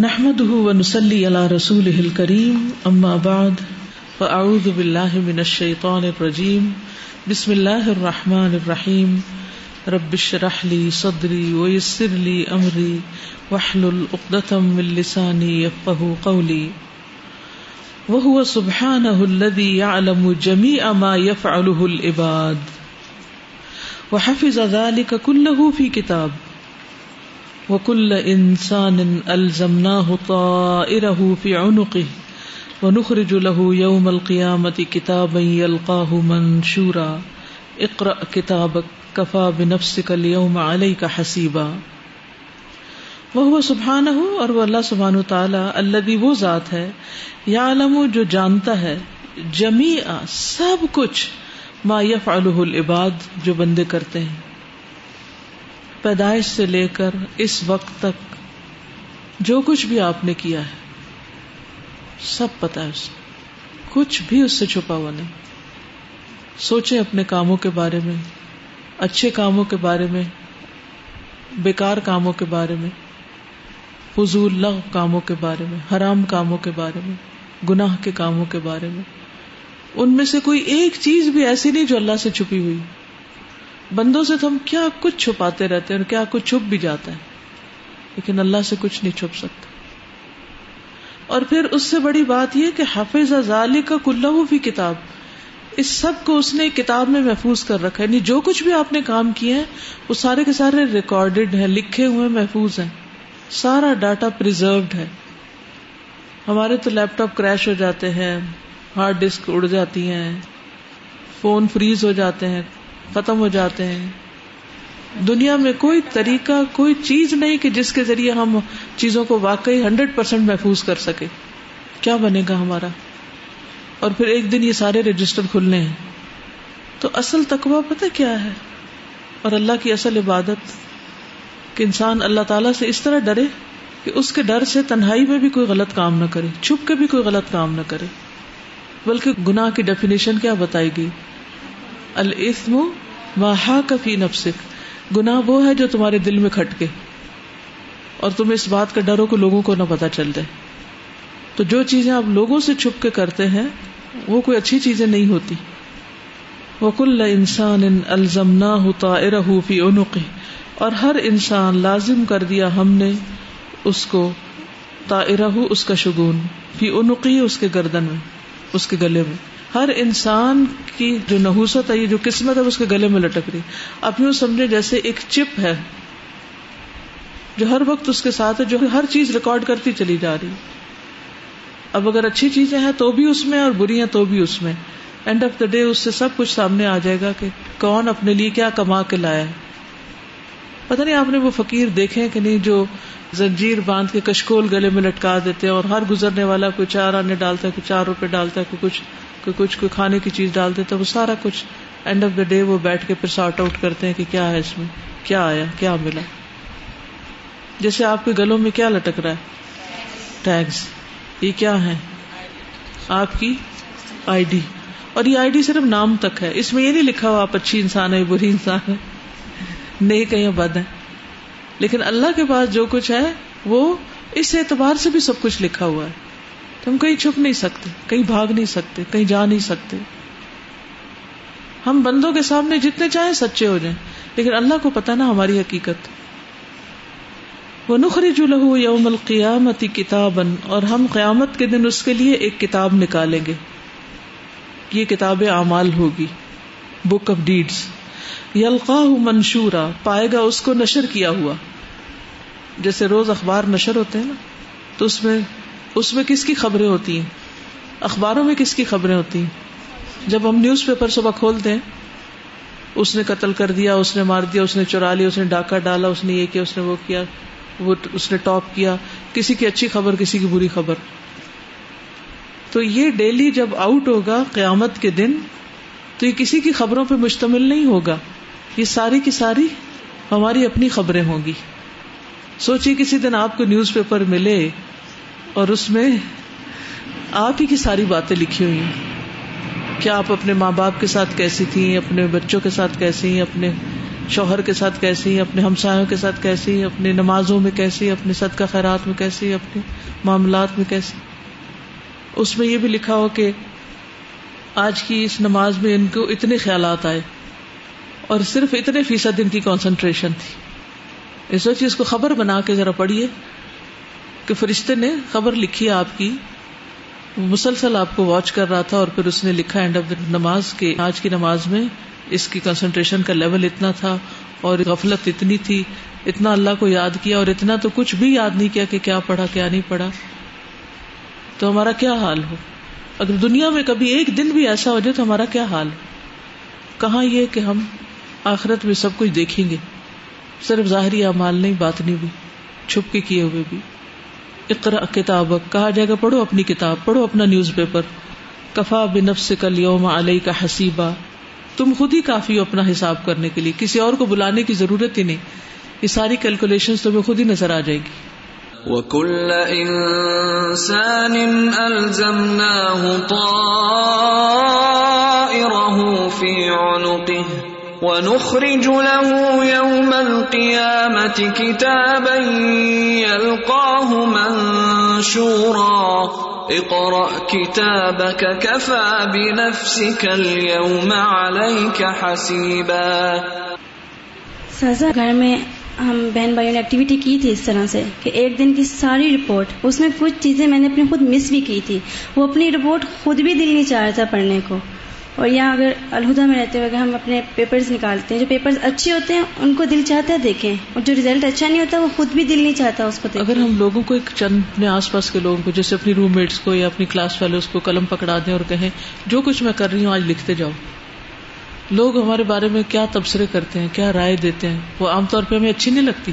نحمد ونسلی علی رسول کریم اما بعد فاعوذ باللہ من الشیطان الرجیم بسم اللہ الرحمن الرحیم رب شرح لی صدری ویسر لی امری وحلل اقدتم من لسانی یفقہ قولی وهو سبحانه الذي يعلم جميع ما يفعله العباد. وحفظ ذلك كله في كتاب. وكل انسان الزمناه طائره في عنقه ونخرج له يوم القيامه كتابا يلقاه منشورا. اقرا كتابك، كفى بنفسك اليوم عليك حسيبا. وہ سبحانہ اور وہ اللہ سبحانہ تعالی الذي وہ ذات ہے یعلم جو جانتا ہے جمیع سب کچھ ما يفعله العباد جو بندے کرتے ہیں۔ پیدائش سے لے کر اس وقت تک جو کچھ بھی آپ نے کیا ہے، سب پتا ہے اسے کچھ بھی اس سے چھپا ہوا نہیں۔ سوچے اپنے کاموں کے بارے میں، اچھے کاموں کے بارے میں، بیکار کاموں کے بارے میں، فضول لغ کاموں کے بارے میں، حرام کاموں کے بارے میں، گناہ کے کاموں کے بارے میں۔ ان میں سے کوئی ایک چیز بھی ایسی نہیں جو اللہ سے چھپی ہوئی۔ بندوں سے تو ہم کیا کچھ چھپاتے رہتے ہیں اور کیا کچھ چھپ بھی جاتا ہے۔ لیکن اللہ سے کچھ نہیں چھپ سکتا۔ اور پھر اس سے بڑی بات یہ کہ حافظ ازالی کا کلو بھی کتاب۔ اس سب کو اس نے کتاب میں محفوظ کر رکھا ہے۔ یعنی جو کچھ بھی آپ نے کام کیے ہیں، وہ سارے کے سارے ریکارڈیڈ ہیں، لکھے ہوئے محفوظ ہیں۔ سارا ڈاٹا پرزروڈ ہے۔ ہمارے تو لیپ ٹاپ کریش ہو جاتے ہیں ہارڈ ڈسک اڑ جاتی ہیں فون فریز ہو جاتے ہیں۔ ختم ہو جاتے ہیں۔ دنیا میں کوئی طریقہ، کوئی چیز نہیں کہ جس کے ذریعے ہم چیزوں کو واقعی ہنڈریڈ پرسینٹ محفوظ کر سکے کیا بنے گا ہمارا؟ اور پھر ایک دن یہ سارے رجسٹر کھلنے ہیں۔ تو اصل تقوا پتہ کیا ہے؟ اور اللہ کی اصل عبادت کہ انسان اللہ تعالی سے اس طرح ڈرے کہ اس کے ڈر سے تنہائی میں بھی کوئی غلط کام نہ کرے، چھپ کے بھی کوئی غلط کام نہ کرے۔ بلکہ گناہ کی ڈیفینیشن کیا بتائی گئی؟ الاسم ما کفی نفسک۔ گناہ وہ ہے جو تمہارے دل میں کھٹکے۔ اور تم اس بات کا ڈرو کہ لوگوں کو نہ پتا چل جائے۔ تو جو چیزیں آپ لوگوں سے چھپ کے کرتے ہیں، وہ کوئی اچھی چیزیں نہیں ہوتی۔ وکل انسان ان الزم نہ ہوتا فی عنقی اور ہر انسان لازم کر دیا ہم نے اس کو تا اس کا شگون۔ فی عنقی اس کے گردن میں، اس کے گلے میں۔ ہر انسان کی جو نحوست ہے، یہ جو قسمت ہے اس کے گلے میں لٹک رہی۔ اب یوں سمجھے جیسے ایک چپ ہے، جو ہر وقت اس کے ساتھ ہے، جو ہر چیز ریکارڈ کرتی چلی جا رہی۔ اب اگر اچھی چیزیں ہیں تو بھی اس میں، اور بری ہیں تو بھی اس میں۔ اینڈ آف دا ڈے اس سے سب کچھ سامنے آ جائے گا کہ کون اپنے لیے کیا کما کے لایا ہے۔ پتہ نہیں، آپ نے وہ فقیر دیکھے کہ نہیں، جو زنجیر باندھ کے کشکول گلے میں لٹکا دیتے ہیں اور ہر گزرنے والا کوئی چار آنے ڈالتا ہے، کوئی چار روپے ڈالتا ہے، کوئی کچھ۔ کوئی کچھ کوئی کھانے کی چیز ڈال دیتا وہ سارا کچھ اینڈ آف دا ڈے وہ بیٹھ کے پھر سارٹ آؤٹ کرتے ہیں کہ کیا ہے اس میں، کیا آیا، کیا ملا۔ جیسے آپ کے گلوں میں کیا لٹک رہا ہے؟ ٹیگس یہ کیا ہے؟ آپ کی آئی ڈی اور یہ آئی ڈی صرف نام تک ہے۔ اس میں یہ نہیں لکھا ہوا آپ اچھی انسان ہے بری انسان ہے نہیں، کہیں بد ہے لیکن اللہ کے پاس جو کچھ ہے، وہ اس اعتبار سے بھی سب کچھ لکھا ہوا ہے۔ ہم کہیں چھپ نہیں سکتے، کہیں بھاگ نہیں سکتے، کہیں جا نہیں سکتے۔ ہم بندوں کے سامنے جتنے چاہیں سچے ہو جائیں، لیکن اللہ کو پتا نا ہماری حقیقت۔ وہ نخرج الح یوم القیامتی کتاب اور ہم قیامت کے دن اس کے لیے ایک کتاب نکالیں گے۔ یہ کتاب اعمال ہوگی بک آف ڈیڈس یلقا منشورا، پائے گا اس کو نشر کیا ہوا۔ جیسے روز اخبار نشر ہوتے ہیں نا، تو اس میں اس میں کس کی خبریں ہوتی ہیں؟ اخباروں میں کس کی خبریں ہوتی ہیں؟ جب ہم نیوز پیپر صبح کھولتے ہیں، اس نے قتل کر دیا، اس نے مار دیا، اس نے چرا لیا، اس نے ڈاکہ ڈالا، اس نے یہ کیا، اس نے وہ کیا، وہ اس نے ٹاپ کیا، کسی کی اچھی خبر، کسی کی بری خبر۔ تو یہ ڈیلی جب آؤٹ ہوگا قیامت کے دن، تو یہ کسی کی خبروں پہ مشتمل نہیں ہوگا۔ یہ ساری کی ساری ہماری اپنی خبریں ہوں گی۔ سوچیے کسی دن آپ کو نیوز پیپر ملے اور اس میں آپ ہی کی ساری باتیں لکھی ہوئی ہیں۔ کیا آپ اپنے ماں باپ کے ساتھ کیسی تھی اپنے بچوں کے ساتھ کیسی اپنے شوہر کے ساتھ کیسی اپنے ہمسایوں کے ساتھ کیسی اپنی نمازوں میں کیسی اپنے صدقہ خیرات میں کیسی اپنے معاملات میں کیسی اس میں یہ بھی لکھا ہو کہ آج کی اس نماز میں ان کو اتنے خیالات آئے اور صرف اتنے فیصد ان کی کانسنٹریشن تھی۔ اس وجہ اس کو خبر بنا کے ذرا پڑھیے۔ کہ فرشتے نے خبر لکھی آپ کی۔ مسلسل آپ کو واچ کر رہا تھا اور پھر اس نے لکھا اینڈ آف دا نماز کے آج کی نماز میں اس کی کنسنٹریشن کا لیول اتنا تھا اور غفلت اتنی تھی۔ اتنا اللہ کو یاد کیا اور اتنا تو کچھ بھی یاد نہیں کیا کہ کیا پڑھا، کیا نہیں پڑھا۔ تو ہمارا کیا حال ہو؟ اگر دنیا میں کبھی ایک دن بھی ایسا ہو جائے تو ہمارا کیا حال ہو؟ کہاں یہ کہ ہم آخرت میں سب کچھ دیکھیں گے؟ صرف ظاہری اعمال نہیں، بات نہیں بھی چھپ کے کیے ہوئے بھی۔ اقرا کتاب کہا جائے گا، پڑھو اپنی کتاب، پڑھو اپنا نیوز پیپر۔ کفا بنفس کل یوم علیہ کا حسیبہ تم خود ہی کافی ہو اپنا حساب کرنے کے لیے، کسی اور کو بلانے کی ضرورت ہی نہیں۔ یہ ساری کیلکولیشن تمہیں خود ہی نظر آ جائے گی۔ وَكُلَّ إِنسَانٍ أَلْزَمْنَاهُ طَائِرَهُ فِي عُنُقِهِ۔ ونخرج له يوم القيامة كتابا يلقاه منشورا. اقرأ كتابك كفى بنفسك اليوم عليك حسيبا. سازا، گھر میں ہم بہن بھائیوں نے ایکٹیویٹی کی تھی اس طرح سے کہ ایک دن کی ساری رپورٹ اس میں کچھ چیزیں میں نے اپنے خود مس بھی کی تھی۔ وہ اپنی رپورٹ خود بھی دل نہیں چاہ رہا تھا پڑھنے کو۔ اور یہاں اگر الہدا میں رہتے ہوئے اگر ہم اپنے پیپرز نکالتے ہیں جو پیپرز اچھے ہوتے ہیں ان کو دل چاہتا ہے دیکھیں۔ اور جو ریزلٹ اچھا نہیں ہوتا وہ خود بھی دل نہیں چاہتا اس کو دیکھیں اگر ہم لوگوں کو ایک چند اپنے آس پاس کے لوگوں کو جیسے اپنی روم میٹس کو یا اپنی کلاس فیلوز کو قلم پکڑا دیں اور کہیں جو کچھ میں کر رہی ہوں آج لکھتے جاؤ۔ لوگ ہمارے بارے میں کیا تبصرے کرتے ہیں کیا رائے دیتے ہیں؟ وہ عام طور پہ ہمیں اچھی نہیں لگتی۔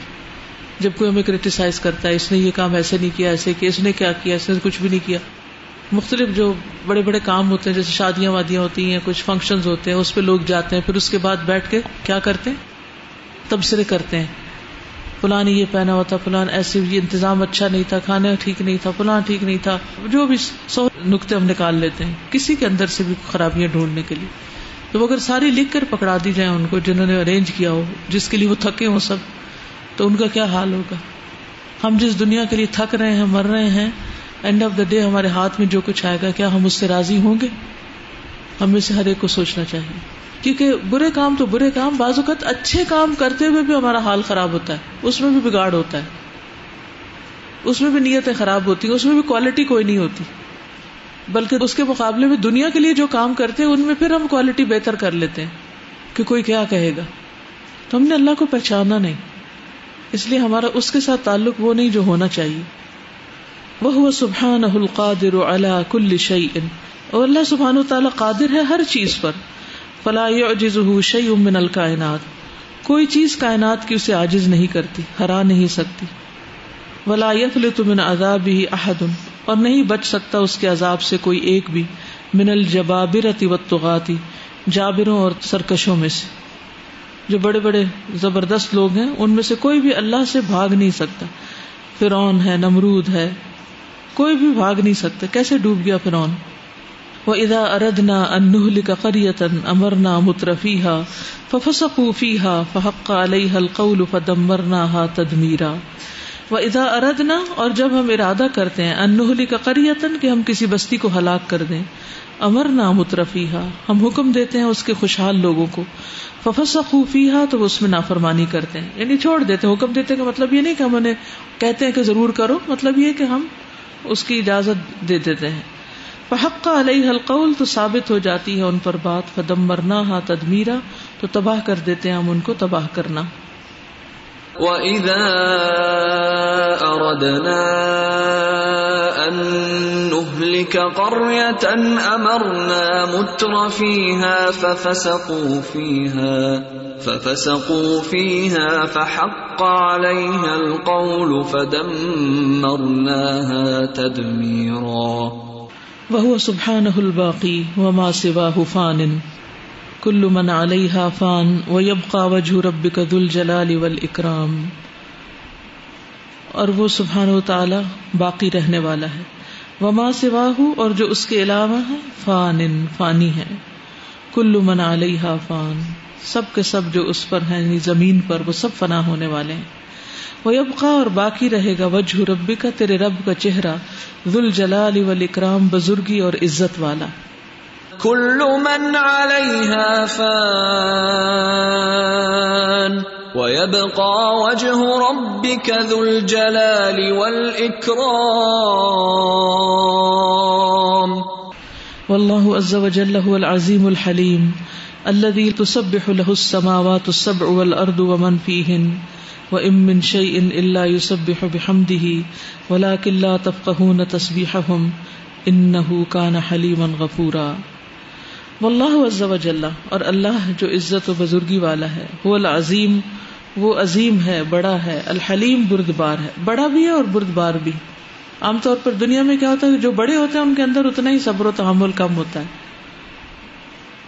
جب کوئی ہمیں کریٹیسائز کرتا ہے اس نے یہ کام ایسے نہیں کیا ایسے کیا اس نے کیا کیا اس نے کچھ بھی نہیں کیا۔ مختلف جو بڑے بڑے کام ہوتے ہیں، جیسے شادیاں وادیاں ہوتی ہیں، کچھ فنکشن ہوتے ہیں، اس پہ لوگ جاتے ہیں، پھر اس کے بعد بیٹھ کے کیا کرتے ہیں؟ تبصرے کرتے ہیں۔ فلان یہ پہنا ہوا تھا، فلان ایسے، یہ انتظام اچھا نہیں تھا، کھانا ٹھیک نہیں تھا، فلان ٹھیک نہیں تھا۔ جو بھی سو نقطے ہم نکال لیتے ہیں، کسی کے اندر سے بھی خرابیاں ڈھونڈنے کے لیے۔ تو وہ اگر ساری لکھ کر پکڑا دی جائیں ان کو، جنہوں نے ارینج کیا ہو، جس کے لیے وہ تھکے ہوں سب، تو ان کا کیا حال ہوگا؟ ہم جس دنیا کے لیے تھک رہے ہیں، مر رہے ہیں اینڈ آف دا ڈے ہمارے ہاتھ میں جو کچھ آئے گا، کیا ہم اس سے راضی ہوں گے؟ ہمیں سے ہر ایک کو سوچنا چاہیے۔ کیونکہ برے کام تو برے کام، بعض اوقات اچھے کام کرتے ہوئے بھی ہمارا حال خراب ہوتا ہے۔ اس میں بھی بگاڑ ہوتا ہے۔ اس میں بھی نیتیں خراب ہوتی ہیں۔ اس میں بھی کوالٹی کوئی نہیں ہوتی۔ بلکہ اس کے مقابلے میں دنیا کے لیے جو کام کرتے ہیں، ان میں پھر ہم کوالٹی بہتر کر لیتے ہیں کہ کوئی کیا کہے گا۔ تو ہم نے اللہ کو پہچانا نہیں۔ اس لیے ہمارا، اس کے ساتھ تعلق وہ نہیں جو ہونا چاہیے۔ وہ سبحان القادر اللہ کل شعی اور اللہ سبحان و تعالیٰ قادر ہے ہر چیز پر. فلا شعی من الکائنات. کوئی چیز کائنات کی اسے عاجز نہیں کرتی، ہرا نہیں سکتی. ولا یفلت من عذاب ہی احد. اور نہیں بچ سکتا اس کے عذاب سے کوئی ایک بھی. من الجبابرتی و تغاتی جابروں اور سرکشوں میں سے. جو بڑے بڑے زبردست لوگ ہیں، ان میں سے کوئی بھی اللہ سے بھاگ نہیں سکتا. فرعون ہے، نمرود ہے کوئی بھی بھاگ نہیں سکتا کیسے ڈوب گیا فرعون؟ وہ ادا اردنا انہل کا قریتن امرنا مترفیحا ففسقوا فیحا فحق علیہ القول فدمرناها تدمیرا وہ ادا اردنا اور جب ہم ارادہ کرتے ہیں انہلی کا قریتن کہ ہم کسی بستی کو ہلاک کر دیں امرنا مترفیحا ہم حکم دیتے ہیں اس کے خوشحال لوگوں کو۔ ففسقوا فیحا تو وہ اس میں نافرمانی کرتے ہیں یعنی چھوڑ دیتے ہیں، حکم دیتے ہیں کہ مطلب یہ نہیں کہ ہم انہیں کہتے ہیں کہ ضرور کرو مطلب یہ کہ ہم اس کی اجازت دے دیتے ہیں۔ فحق علیہ القول، تو ثابت ہو جاتی ہے ان پر بات۔ فدم مرنا ہا تدمیرا تو تباہ کر دیتے ہیں ہم ان کو تباہ کرنا۔ وَإِذَا أَرَدْنَا أَن نُهْلِكَ قَرْيَةً أَمَرْنَا مُتْرَ فِيهَا فَفَسَقُوا فِيهَا فَفَسَقُوا فِيهَا فَحَقَّ عَلَيْهَا الْقَوْلُ فَدَمَّرْنَاهَا تَدْمِيرًا وهو سبحانه الباقي وما سواه فان کل من علیہ فان و یبقا وجہ ربک ذو الجلال والاکرام اور وہ سبحان و تعالی باقی رہنے والا ہے۔ وما سواہ اور جو اس کے علاوہ ہے فان، فانی ہے کل من علیہ فان۔ سب کے سب جو اس پر ہیں یعنی زمین پر، وہ سب فنا ہونے والے ہیں۔ وہ ابقا اور باقی رہے گا وجہ ربی کا تیرے رب کا چہرہ ذل جلال والاکرام بزرگی اور عزت والا۔ كل من عليها فان ويبقى وجه ربك ذو الجلال والإكرام. والله عز وجل هو العظيم الحليم، الذي تسبح له السماوات السبع والأرض ومن فيهن، وإن من شيء إلا يسبح بحمده، ولكن لا تفقهون تسبيحهم، إنه كان حليما غفورا. واللہ عز و جل اور اللہ جو عزت و بزرگی والا ہے، وہ العظیم، وہ عظیم ہے، بڑا ہے، الحلیم بردبار ہے۔ بڑا بھی ہے اور بردبار بھی۔ عام طور پر دنیا میں کیا ہوتا ہے، جو بڑے ہوتے ہیں، ان کے اندر اتنا ہی صبر و تحمل کم ہوتا ہے۔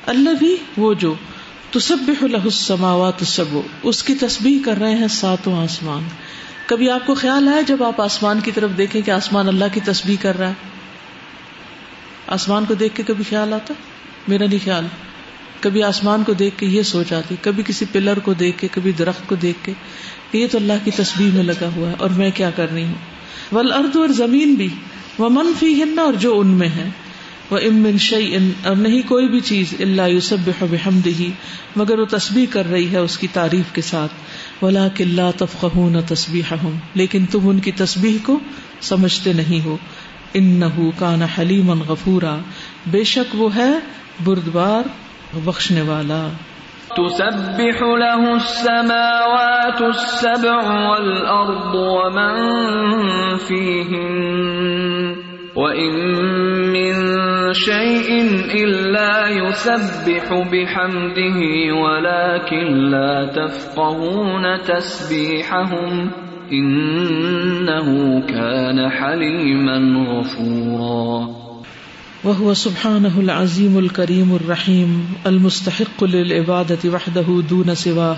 اللہ بھی وہ جو تصبح له السماوات السبع، اس کی تسبیح کر رہے ہیں ساتوں آسمان۔ کبھی آپ کو خیال ہے جب آپ آسمان کی طرف دیکھیں کہ آسمان اللہ کی تسبیح کر رہا ہے؟ آسمان کو دیکھ کے کبھی خیال آتا؟ میرا نہیں خیال۔ کبھی آسمان کو دیکھ کے یہ سوچ آتی، کبھی کسی پلر کو دیکھ کے، کبھی درخت کو دیکھ کے کہ یہ تو اللہ کی تصویر میں لگا ہوا ہے اور میں کیا کر رہی ہوں۔ ول ارد اور زمین بھی وہ منفی ہن اور جو ان میں ہے۔ وہ امن شعی اور نہیں کوئی بھی چیز اللہ یوسب بحمد ہی مگر وہ تسبیح کر رہی ہے اس کی تعریف کے ساتھ۔ ولا کلّہ تفقہ نہ تصبیح لیکن تم ان کی تسبیح کو سمجھتے نہیں ہو۔ ان نہ کا حلیم غفورا، بے شک وہ ہے بردبار بخشنے والا۔ تسبح له السماوات السبع والأرض ومن فيهن، وإن من شيء إلا يسبح بحمده، ولكن لا تفقهون تسبيحهم. إنه كان حليما غفورا. وہ سبحانه العظیم الکریم الرحیم المستحق للعبادة وحده دون سواه.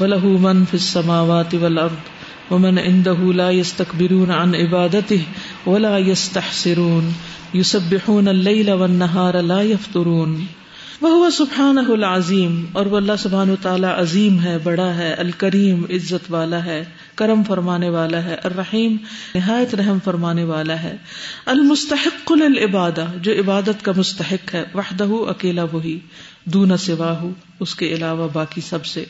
وله من في السماوات والأرض، ومن عنده لا يستكبرون عن عبادته ولا يستحسرون. يسبحون الليل والنهار لا يفترون. وہ سبحان العظیم اور وہ اللہ سبحان تعالیٰ عظیم ہے، بڑا ہے، الکریم، عزت والا ہے. کرم فرمانے والا ہے، الرحیم نہایت رحم فرمانے والا ہے۔ المستحق العبادہ جو عبادت کا مستحق ہے، وحدہ اکیلا وہی، دون سواہ، اس کے علاوہ باقی سب سے۔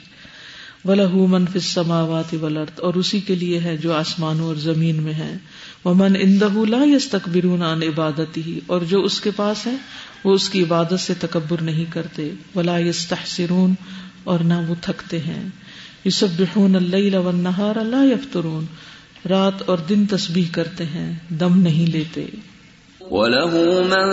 ولہ منف سماوات ولرد اور اسی کے لیے ہے جو آسمانوں اور زمین میں ہے۔ وہ من اندہ لا یس تقبرون عن عبادت ہی اور جو اس کے پاس ہے، وہ اس کی عبادت سے تکبر نہیں کرتے۔ ولا یستحسرون اور نہ وہ تھکتے ہیں۔ یسبحون اللیل والنہار لا یفترون۔ رات اور دن تسبیح کرتے ہیں، دم نہیں لیتے۔ وَلَهُ مَن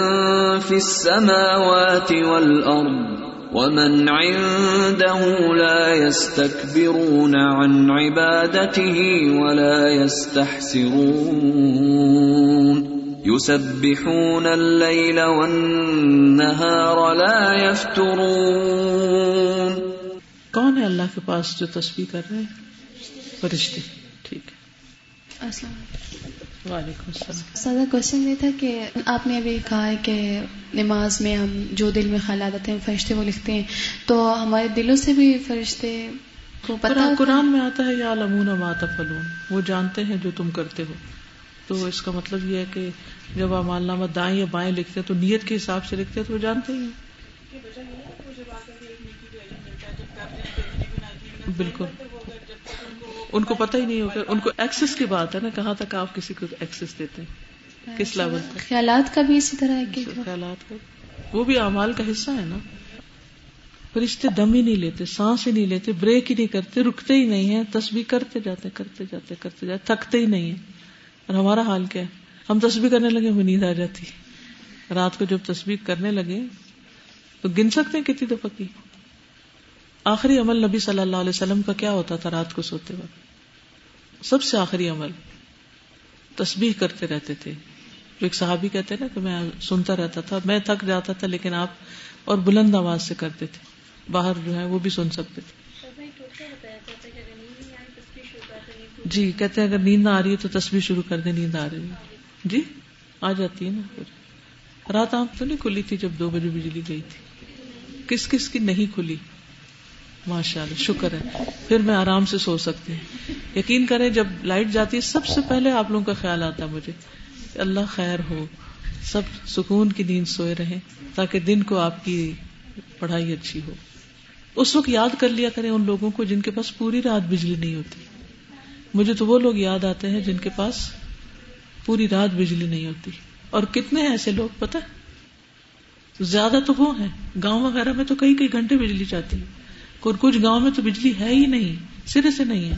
فِي السَّمَاوَاتِ وَالْأَرْضِ وَمَنْ عِندَهُ لَا يَسْتَكْبِرُونَ عَنْ عِبَادَتِهِ وَلَا يَسْتَحْسِرُونَ۔ يسبحون الليل والنهار لا يفترون۔ کون ہے اللہ کے پاس جو تسبیح کر رہے ہیں؟ فرشتے۔ ٹھیک ہے۔ السلام وعلیکم السلام۔ سادہ کوشچن یہ تھا کہ آپ نے ابھی کہا ہے کہ نماز میں ہم جو دل میں خیالات آتے ہیں فرشتے وہ لکھتے ہیں۔ تو ہمارے دلوں سے بھی فرشتے کو پتا قرآن میں آتا ہے یا لمون مات فلون وہ جانتے ہیں جو تم کرتے ہو۔ تو اس کا مطلب یہ ہے کہ جب آپ نامہ دائیں یا بائیں لکھتے تو نیت کے حساب سے لکھتے تو وہ جانتے ہی بالکل۔ ان کو پتہ ہی نہیں ہوگا۔ ان کو ایکسس کی بات ہے نا کہاں تک آپ کسی کو ایکسس دیتے ہیں؟ کس لیول خیالات کا بھی اسی طرح خیالات کا۔ وہ بھی اعمال کا حصہ ہے نا۔ فرشتے دم ہی نہیں لیتے سانس ہی نہیں لیتے بریک ہی نہیں کرتے رکتے ہی نہیں ہے تصویر کرتے جاتے کرتے جاتے کرتے جاتے تھکتے ہی نہیں ہے اور ہمارا حال کیا ہے؟ ہم تصویر کرنے لگے ہمیں نیند آ جاتی۔ رات کو جب تصویر کرنے لگے تو گن سکتے ہیں کتنی دفعہ کی؟ آخری عمل نبی صلی اللہ علیہ وسلم کا کیا ہوتا تھا رات کو سوتے وقت؟ سب سے آخری عمل۔ تسبیح کرتے رہتے تھے۔ جو ایک صحابی کہتے نا کہ میں سنتا رہتا تھا، میں تھک جاتا تھا، لیکن آپ اور بلند آواز سے کرتے تھے۔ باہر جو ہے وہ بھی سن سکتے تھے۔ جی کہتے ہیں اگر نیند نہ آ رہی ہے تو تصویر شروع کر دیں، نیند آ رہی ہے۔ جی آ جاتی ہے نا پھر۔ رات آنکھ تو نہیں کھلی تھی جب دو بجے بجلی گئی تھی۔ کس کس کی نہیں کھلی؟ ماشاء اللہ شکر ہے۔ پھر میں آرام سے سو سکتی ہوں۔ یقین کریں، جب لائٹ جاتی ہے، سب سے پہلے آپ لوگوں کا خیال آتا ہے مجھے اللہ خیر ہو۔ سب سکون کی نیند سوئے رہے تاکہ دن کو آپ کی پڑھائی اچھی ہو۔ اس وقت یاد کر لیا کریں ان لوگوں کو جن کے پاس پوری رات بجلی نہیں ہوتی۔ مجھے تو وہ لوگ یاد آتے ہیں جن کے پاس پوری رات بجلی نہیں ہوتی۔ اور کتنے ہیں ایسے لوگ پتا زیادہ تو وہ ہیں۔ گاؤں وغیرہ میں تو کئی کئی گھنٹے بجلی جاتی ہے۔ کچھ گاؤں میں تو بجلی ہے ہی نہیں۔ سرے سے نہیں ہے۔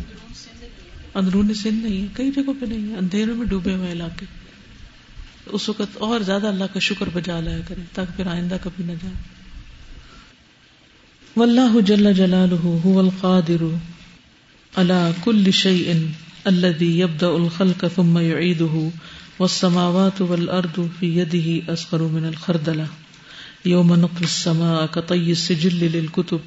اندرونی سندھ نہیں ہے۔ کئی جگہوں پہ نہیں ہے۔ اندھیروں میں ڈوبے ہوئے علاقے۔ اس وقت اور زیادہ اللہ کا شکر بجا لایا کرے تاکہ پھر آئندہ کبھی نہ جائے۔ واللہ جل جلالہ هو القادر على كل شيء الذي يبدأ الخلق ثم يعيده والسماوات والارض في يده اصغر من الخردله يوم نطوي السماء كطي السجل للكتب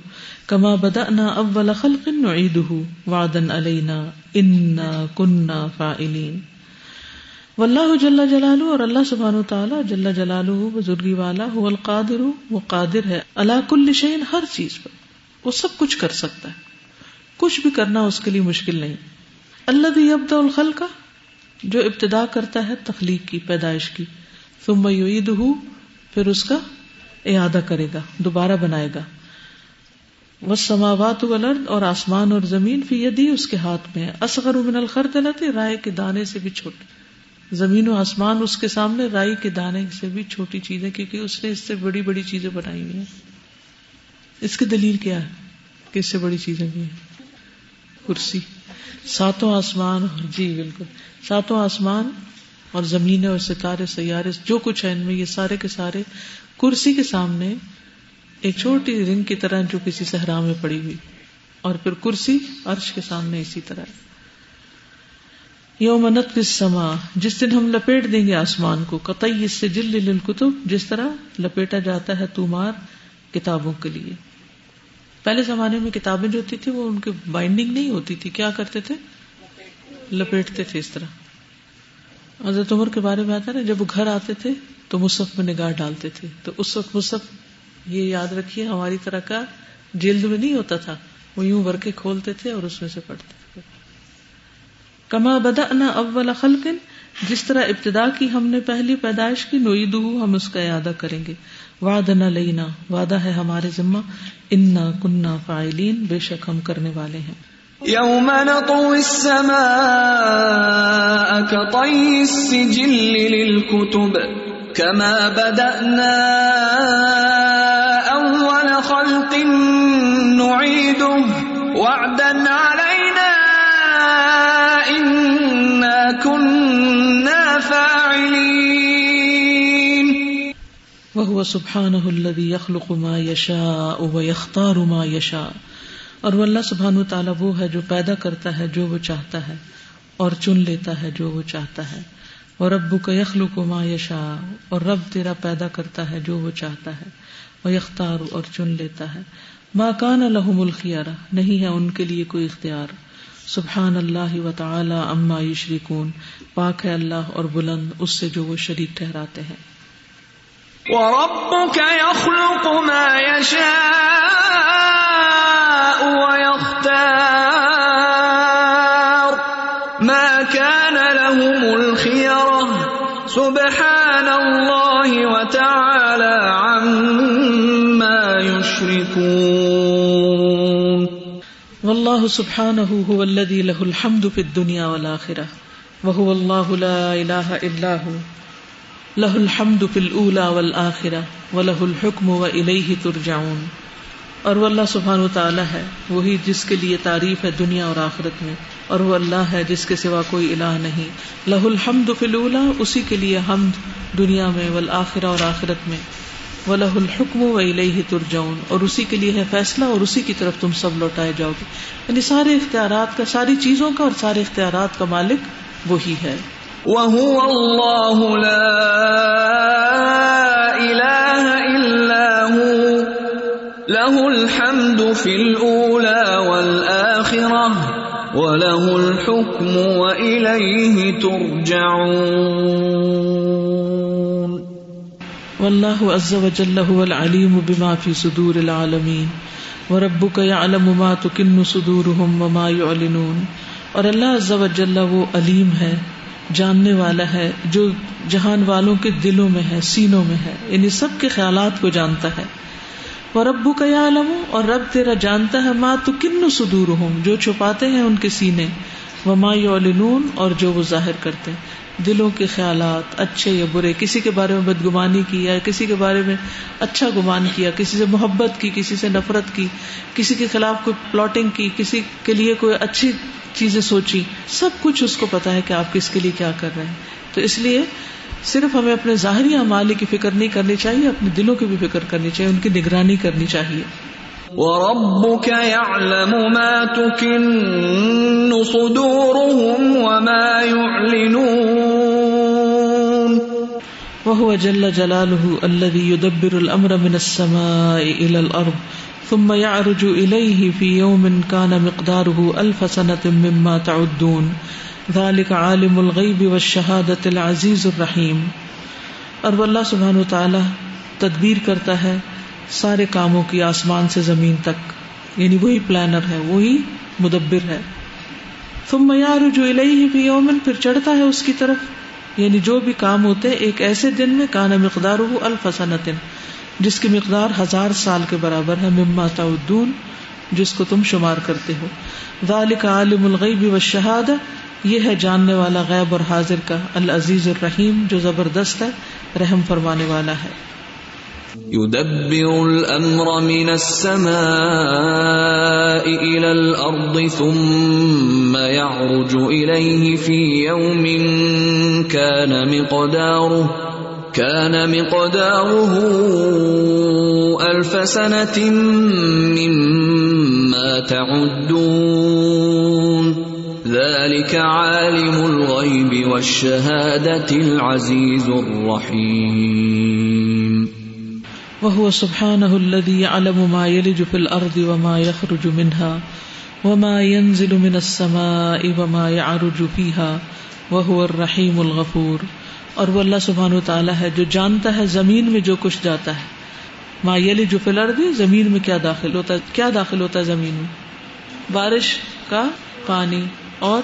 كما بدأنا أول خلق نعيده وعدا علينا إنا كنا فاعلين. واللہ جل جلالہ اور اللہ سبحانہ و تعالی جل جلالہ بزرگی والا هو القادر، وہ قادر ہے اللہ کل شین ہر چیز پر، وہ سب کچھ کر سکتا ہے، کچھ بھی کرنا اس کے لیے مشکل نہیں۔ اللہ بھی ابدا الخل جو ابتدا کرتا ہے تخلیق کی، پیدائش کی، ثم یعیدہ پھر اس کا اعادہ کرے گا، دوبارہ بنائے گا۔ وہ سماوات والارض اور آسمان اور زمین فی یدی، اس کے ہاتھ میں اصغر من الخردلت رائے کے دانے سے بھی چھوٹے زمین و آسمان اس کے سامنے رائی کے دانے سے بھی چھوٹی چیزیں، کیونکہ اس نے اس سے بڑی بڑی چیزیں بنائی ہوئی ہیں۔ اس کی دلیل کیا ہے؟ کہ اس سے بڑی چیزیں بھی ہیں۔ کرسی۔ ساتوں آسمان جی بالکل۔ ساتوں آسمان اور زمین اور ستارے، سیارے، جو کچھ ہے ان میں، یہ سارے کے سارے کرسی کے سامنے ایک چھوٹی رنگ کی طرح جو کسی صحرا میں پڑی ہوئی۔ اور پھر کرسی عرش کے سامنے اسی طرح۔ یوم منت سما جس دن ہم لپیٹ دیں گے آسمان کو۔ قطعی اس سے جل کتب جس طرح لپیٹا جاتا ہے تمار کتابوں کے لیے۔ پہلے زمانے میں کتابیں جو ہوتی تھی وہ ان کی بائنڈنگ نہیں ہوتی تھی۔ کیا کرتے تھے؟ لپیٹتے تھے اس طرح۔ حضرت عمر کے بارے میں آتا نا، جب وہ گھر آتے تھے تو مصحف میں نگاہ ڈالتے تھے۔ تو اس وقت مصحف، یہ یاد رکھیے، ہماری طرح کا جلد میں نہیں ہوتا تھا۔ وہ یوں ورکے کھولتے تھے اور اس میں سے پڑھتے تھے۔ کما بدا نہ اول خلقن، جس طرح ابتدا کی ہم نے پہلی پیدائش کی نوئی دو ہم اس کا اعادہ کریں گے۔ واد نہ لینا، وعدہ ہے ہمارے ذمہ، انا کننا فائلین بے شک ہم کرنے والے ہیں۔ يوم نطوي السماء كطي السجل للكتب كما بدأنا أول خلق نعيده. وعدا علينا إنا كنا فاعلين. وهو سبحانه الذي يخلق ما يشاء ويختار ما يشاء. اور وہ اللہ سبحان تعالیٰ وہ ہے جو پیدا کرتا ہے جو وہ چاہتا ہے اور چن لیتا ہے جو وہ چاہتا ہے۔ اور ربو کا یخلو کو ماں یشا اور رب تیرا پیدا کرتا ہے جو وہ چاہتا ہے۔ وہ یختار اور چن لیتا ہے۔ ماں کان الحم الخیارا نہیں ہے ان کے لیے کوئی اختیار۔ سبحان اللہ و تعالی اما یشریکون پاک ہے اللہ اور بلند، اس سے جو وہ شریک ٹھہراتے ہیں۔ وَرَبُّكَ يَخْلُقُ مَا يَشَاءُ ويختار ما كان لهم الخيرة. سبحان الله وتعالى عما يشركون. والله سبحانه هو الذي له الحمد في الدنيا والآخرة. وهو الله لا إله إلا هو. له الحمد في الأولى والآخرة. وله الحكم وإليه ترجعون. اور وہ اللہ سبحان و تعالیٰ ہے، وہی جس کے لیے تعریف ہے دنیا اور آخرت میں، اور وہ اللہ ہے جس کے سوا کوئی الہ نہیں۔ لہ الحمد فلولا اسی کے لیے حمد دنیا میں، والآخرہ اور آخرت میں۔ وہ لہ الحکم و الہ ترجعون، اور اسی کے لیے ہے فیصلہ، اور اسی کی طرف تم سب لوٹائے جاؤ گے۔ یعنی سارے اختیارات کا، ساری چیزوں کا اور سارے اختیارات کا مالک وہی ہے۔ وَهُوَ اللَّهُ لَا له الحمد في الأولى والآخرة وله الحكم وإليه ترجعون. والله عز وجل هو العليم بما في صدور العالمين وہ ربو کا یا علم وما يعلنون. اور اللہ عز و جل وہ علیم ہے، جاننے والا ہے، جو جہان والوں کے دلوں میں ہے، سینوں میں ہے یعنی سب کے خیالات کو جانتا ہے۔ اور ابو کا یا علم اور رب تیرا جانتا ہے ماں تو کن سدور ہوں جو چھپاتے ہیں ان کے سینے وہ ماں یولنون اور جو وہ ظاہر کرتے ہیں۔ دلوں کے خیالات، اچھے یا برے، کسی کے بارے میں بدگمانی کی یا کسی کے بارے میں اچھا گمان کیا، کسی سے محبت کی، کسی سے نفرت کی، کسی کے خلاف کوئی پلاٹنگ کی، کسی کے لیے کوئی اچھی چیزیں سوچی سب کچھ اس کو پتا ہے کہ آپ کس کے لیے کیا کر رہے ہیں۔ تو اس لیے صرف ہمیں اپنے ظاہری امالی کی فکر نہیں کرنی چاہیے اپنے دلوں کی بھی فکر کرنی چاہیے ان کی نگرانی کرنی چاہیے۔ وَرَبُّكَ يَعْلَمُ مَا تُكِنُّ صُدُورُهُمْ وَمَا يُعْلِنُونَ وهو جل جلاله الذي يدبر الأمر من السماء إلى الأرض ثم يعرج إليه في يوم كان مقداره ألف سنة مما تعدون۔ ذلك عالم الغيب والشهادة العزيز الرحيم اور وہ اللہ سبحانہ و تعالی تدبیر کرتا ہے سارے کاموں کی آسمان سے زمین تک۔ یعنی وہی پلانر ہے، وہی مدبر ہے۔ ثم يعرج إليه في يوم پھر چڑھتا ہے اس کی طرف۔ یعنی جو بھی کام ہوتے ہیں ایک ایسے دن میں کانا مقدار الف سنتن جس کی مقدار ہزار سال کے برابر ہے۔ مما تعدون، جس کو تم شمار کرتے ہو۔ ذالک عالم الغیب والشہادہ یہ ہے جاننے والا غیب اور حاضر کا العزیز الرحیم جو زبردست ہے، رحم فرمانے والا ہے۔ يدبر الامر من السماء الى الارض ثم يعرج اليه في يوم كان مقداره كان مقداره ألف سنة مما تعدون۔ ذلك عالم الغيب والشهادة العزيز الرحيم. وهو سبحانه الذي يعلم ما يلج في الأرض وما يخرج منها وما ينزل من السماء وما يعرج فيها وهو الرحيم الغفور. اور وہ اللہ سبحان و تعالیٰ ہے جو جانتا ہے زمین میں جو کچھ جاتا ہے. مایلی جو فلر بھی زمین میں کیا داخل ہوتا ہے؟ کیا داخل ہوتا ہے زمین میں؟ بارش کا پانی. اور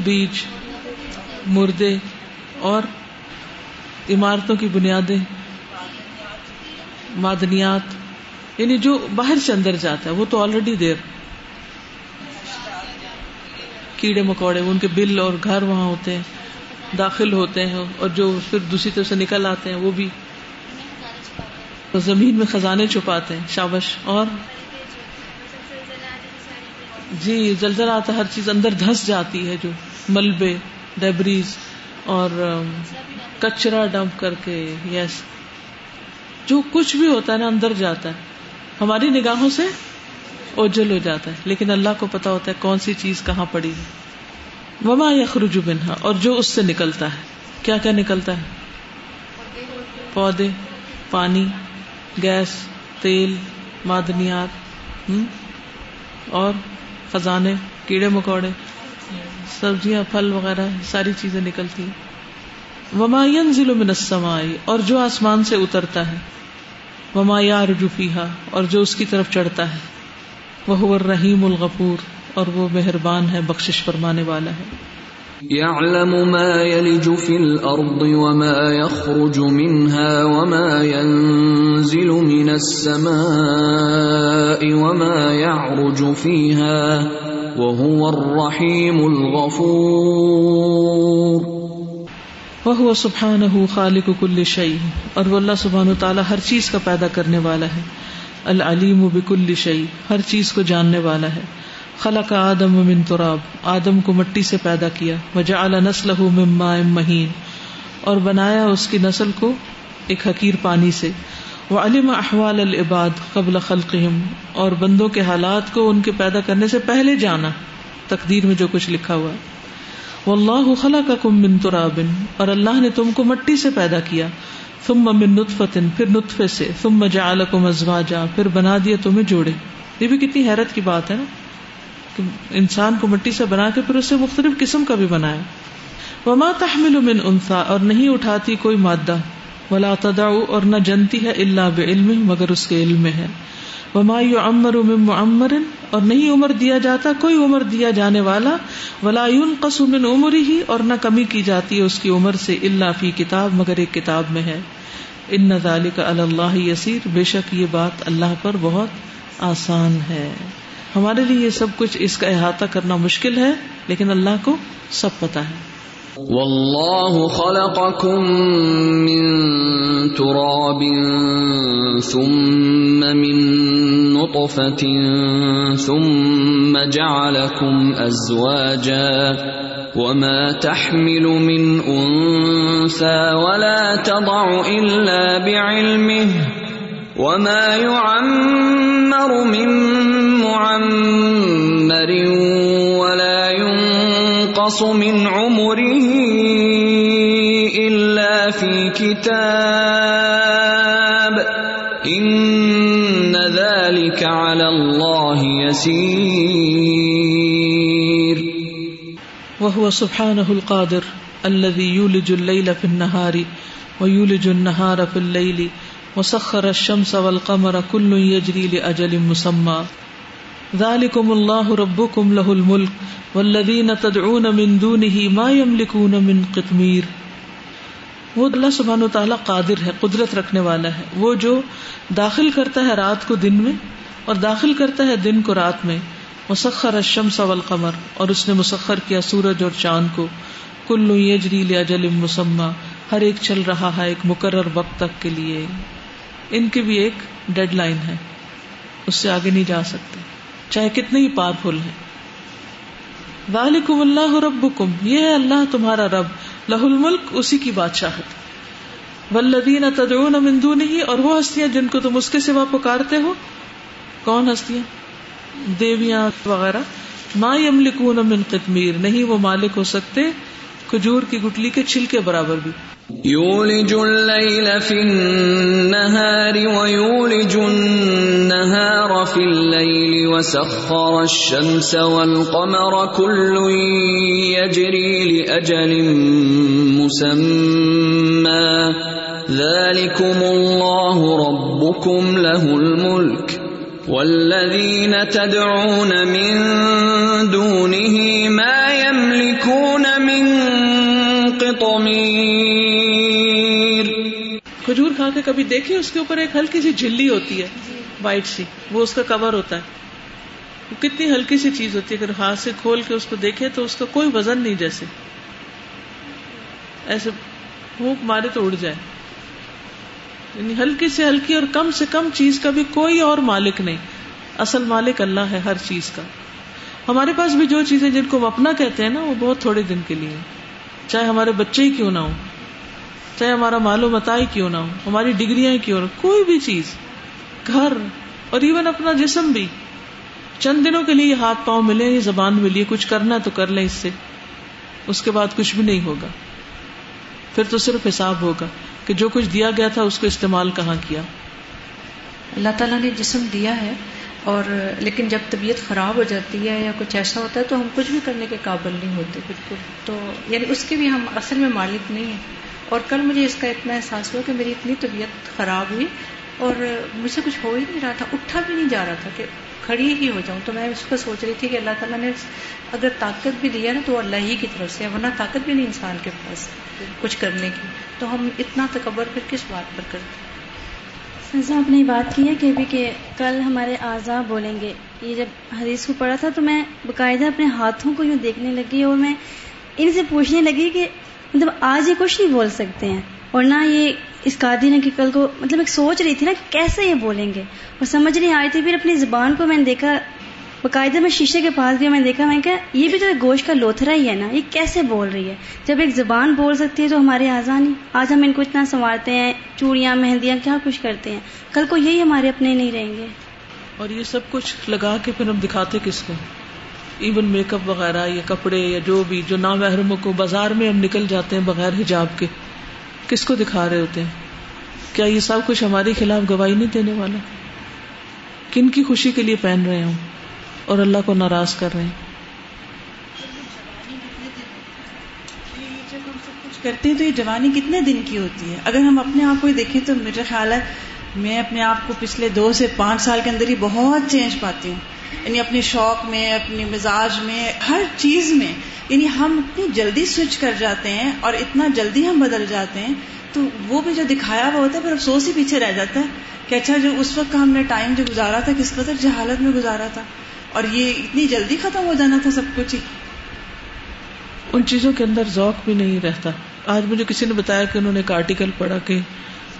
بیج، مردے اور عمارتوں کی بنیادیں، معدنیات یعنی جو باہر سے اندر جاتا ہے، وہ تو آلریڈی دیر کیڑے مکوڑے ان کے بل اور گھر وہاں ہوتے ہیں، داخل ہوتے ہیں، اور جو پھر دوسری طرف سے نکل آتے ہیں، وہ بھی۔ زمین میں خزانے چھپاتے ہیں، شابش اور جی زلزلہ آتا ہر چیز اندر دھس جاتی ہے، جو ملبے ڈیبریز اور کچرا ڈمپ کر کے یس جو کچھ بھی ہوتا ہے نا، اندر جاتا ہے۔ ہماری نگاہوں سے اوجل ہو جاتا ہے۔ لیکن اللہ کو پتا ہوتا ہے کون سی چیز کہاں پڑی ہے۔ وما یخرج منها۔ اور جو اس سے نکلتا ہے۔ کیا کیا نکلتا ہے؟ پودے، پانی، گیس، تیل، معدنیات اور خزانے، کیڑے مکوڑے، سبزیاں، پھل وغیرہ، ساری چیزیں نکلتی وماین وما میں من آئی اور جو آسمان سے اترتا ہے۔ وما يعرج فيها، اور جو اس کی طرف چڑھتا ہے۔ وہ الرحیم الغفور، اور وہ مہربان ہے، بخشش فرمانے والا ہے۔ يعلم ما يلج في الأرض وما يخرج منها وما ينزل من السماء وما يعرج فيها وهو الرحيم الغفور. وهو سبحانه خالق كل شيء، اور وہ اللہ سبحانہ تعالی ہر چیز کا پیدا کرنے والا ہے، العلیم بكل شيء، ہر چیز کو جاننے والا ہے۔ خلق آدم من تراب، آدم کو مٹی سے پیدا کیا، وجعل نسلہ من ماء مہین، اور بنایا اس کی نسل کو ایک حقیر پانی سے۔ وعلم احوال العباد قبل خلقهم اور بندوں کے حالات کو ان کے پیدا کرنے سے پہلے جانا، تقدیر میں جو کچھ لکھا ہوا۔ واللہ خلقکم من تراب، اور اللہ نے تم کو مٹی سے پیدا کیا۔ ثم من نطفت پھر نطفے سے۔ ثم جعلکم ازواجا، پھر بنا دیا تمہیں جوڑے۔ یہ بھی کتنی حیرت کی بات ہے نا۔ کہ انسان کو مٹی سے بنا کے پھر اسے مختلف قسم کا بھی بنایا وما تحمل من انسا اور نہیں اٹھاتی کوئی مادہ۔ ولا تدع، اور نہ جنتی ہے اللہ بعلم مگر اس کے علم میں ہے۔ وما عمر معمر، اور نہیں عمر دیا جاتا، کوئی عمر دیا جانے والا۔ ولا ينقص من عمر ہی اور نہ کمی کی جاتی ہے اس کی عمر سے اللہ فی کتاب، مگر ایک کتاب میں ہے۔ ان ذالک علی اللہ یسیر بے شک یہ بات اللہ پر بہت آسان ہے۔ ہمارے لیے یہ سب کچھ اس کا احاطہ کرنا مشکل ہے، لیکن اللہ کو سب پتا ہے۔ والله خلقكم من تراب ثم من نطفة ثم جعلكم أزواجا وما تحمل من أنثى ولا تضع إلا بعلمه۔ وما يعمر من معمر ولا ينقص من عمره إلا في كتاب إن ذلك على الله يسير وهو سبحانه القادر الذي يولج الليل في النهار ويولج النهار في الليل ويولج وسخر الشمس والقمر كل يجري لأجل مسمى. ذلكم الله ربكم له الملك والذين تدعون من دونه ما يملكون من قطمير. وہ اللہ سبحانہ تعالیٰ قادر ہے، قدرت رکھنے والا ہے۔ وہ جو داخل کرتا ہے رات کو دن میں اور داخل کرتا ہے دن کو رات میں، مسخر الشمس والقمر اور اس نے مسخر کیا سورج اور چاند کو۔ کل یجری لاجل مسمى۔ ہر ایک چل رہا ہے ایک مقرر وقت تک کے لیے۔ ان کی بھی ایک ڈیڈ لائن ہے۔ اس سے آگے نہیں جا سکتے۔ چاہے کتنے ہی پاورفل ہیں۔ والکم اللہ ربکم یہ ہے اللہ تمہارا رب۔ لہ الملک اسی کی بادشاہت والذین تدعون من دونہ اور وہ ہستیاں جن کو تم اس کے سوا پکارتے ہو۔ کون ہستیاں؟ دیویاں وغیرہ۔ ما یملکون من قطمیر نہیں وہ مالک ہو سکتے۔ کھجور کی گٹلی کے چھلکے برابر بھی۔ يولج الليل في النهار ويولج النهار في الليل وسخر الشمس والقمر كل يجري لأجل مسمى ذلكم الله ربكم له الملك والذين تدعون من دونه ما قطمير کھجور کھا کے کبھی دیکھیں اس کے اوپر ایک ہلکی سی جھلی ہوتی ہے وائٹ سی، وہ اس کا کور ہوتا ہے۔ وہ کتنی ہلکی سی چیز ہوتی ہے، اگر ہاتھ سے کھول کے اس کو دیکھے تو اس کا کوئی وزن نہیں جیسے۔ ایسے پھونک مارے تو اڑ جائے۔ یعنی ہلکی سے ہلکی اور کم سے کم چیز کا بھی کوئی اور مالک نہیں۔ اصل مالک اللہ ہے ہر چیز کا۔ ہمارے پاس بھی جو چیزیں جن کو ہم اپنا کہتے ہیں نا، وہ بہت تھوڑے دن کے لیے۔ چاہے ہمارے بچے ہی کیوں نہ ہو چاہے ہمارا مال و متا ہی کیوں نہ ہو ہماری ڈگریاں کیوں نہ کوئی بھی چیز، گھر اور ایون اپنا جسم بھی۔ چند دنوں کے لیے ہاتھ پاؤں ملے، یہ زبان ملی کچھ کرنا تو کر لیں اس سے۔ اس کے بعد کچھ بھی نہیں ہوگا۔ پھر تو صرف حساب ہوگا کہ جو کچھ دیا گیا تھا، اس کو استعمال کہاں کیا۔ اللہ تعالیٰ نے جسم دیا ہے اور لیکن جب طبیعت خراب ہو جاتی ہے یا کچھ ایسا ہوتا ہے تو ہم کچھ بھی کرنے کے قابل نہیں ہوتے بالکل۔ تو یعنی اس کے بھی ہم اصل میں مالک نہیں ہیں۔ اور کل مجھے اس کا اتنا احساس ہوا کہ میری اتنی طبیعت خراب ہوئی اور مجھ سے کچھ ہو ہی نہیں رہا تھا۔ اٹھا بھی نہیں جا رہا تھا کہ کھڑی ہی ہو جاؤں۔ تو میں اس کو سوچ رہی تھی کہ اللہ تعالیٰ نے اگر طاقت بھی دیا نا تو اللہ ہی کی طرف سے ورنہ طاقت بھی نہیں انسان کے پاس کچھ کرنے کی۔ تو ہم اتنا تکبر پھر کس بات پر کرتے سزا آپ نے بات کی ہے کہ ابھی کہ کل ہمارے اعضاء بولیں گے۔ یہ جب حدیث کو پڑھا تھا تو میں باقاعدہ اپنے ہاتھوں کو یوں دیکھنے لگی اور میں ان سے پوچھنے لگی کہ مطلب آج یہ کچھ نہیں بول سکتے ہیں اور نہ یہ اس قادی نے کہ کل کو مطلب ایک سوچ رہی تھی نا کہ کیسے یہ بولیں گے۔ اور سمجھ نہیں آئی تھی، پھر اپنی زبان کو میں نے دیکھا باقاعدہ میں شیشے کے پاس گیا، میں نے دیکھا، میں کہ یہ بھی تو ایک گوشت کا لوتھرا ہی ہے نا، یہ کیسے بول رہی ہے؟ جب ایک زبان بول سکتی ہے تو ہمارے آزان آج ہم ان کو اتنا سنوارتے ہیں، چوڑیاں، مہندیاں، کیا کچھ کرتے ہیں؟ کل کو یہی ہمارے اپنے نہیں رہیں گے۔ اور یہ سب کچھ لگا کے پھر ہم دکھاتے کس کو؟ ایون میک اپ وغیرہ یا کپڑے یا جو بھی، جو نامحرموں کو بازار میں ہم نکل جاتے ہیں بغیر حجاب کے۔ کس کو دکھا رہے ہوتے ہیں؟ کیا یہ سب کچھ ہمارے خلاف گواہی نہیں دینے والا؟ کن کی خوشی کے لیے پہن رہے ہوں؟ اور اللہ کو ناراض کر رہے ہیں۔ کرتے ہیں تو یہ جوانی کتنے دن کی ہوتی ہے؟ اگر ہم اپنے آپ کو ہی دیکھیں تو میرا خیال ہے میں اپنے آپ کو پچھلے دو سے پانچ سال کے اندر ہی بہت چینج پاتی ہوں۔ یعنی اپنے شوق میں اپنی مزاج میں، ہر چیز میں۔ یعنی ہم اتنی جلدی سوئچ کر جاتے ہیں اور اتنا جلدی ہم بدل جاتے ہیں تو وہ بھی جو دکھایا ہوا ہوتا ہے پھر افسوس ہی پیچھے رہ جاتا ہے کہ اچھا جو اس وقت کا ہم نے ٹائم جو گزارا تھا، کس قدر جہالت میں گزارا تھا۔ اور یہ اتنی جلدی ختم ہو جانا تھا سب کچھ ہی۔ ان چیزوں کے اندر ذوق بھی نہیں رہتا۔ آج مجھے کسی نے بتایا کہ انہوں نے ایک آرٹیکل پڑھا کہ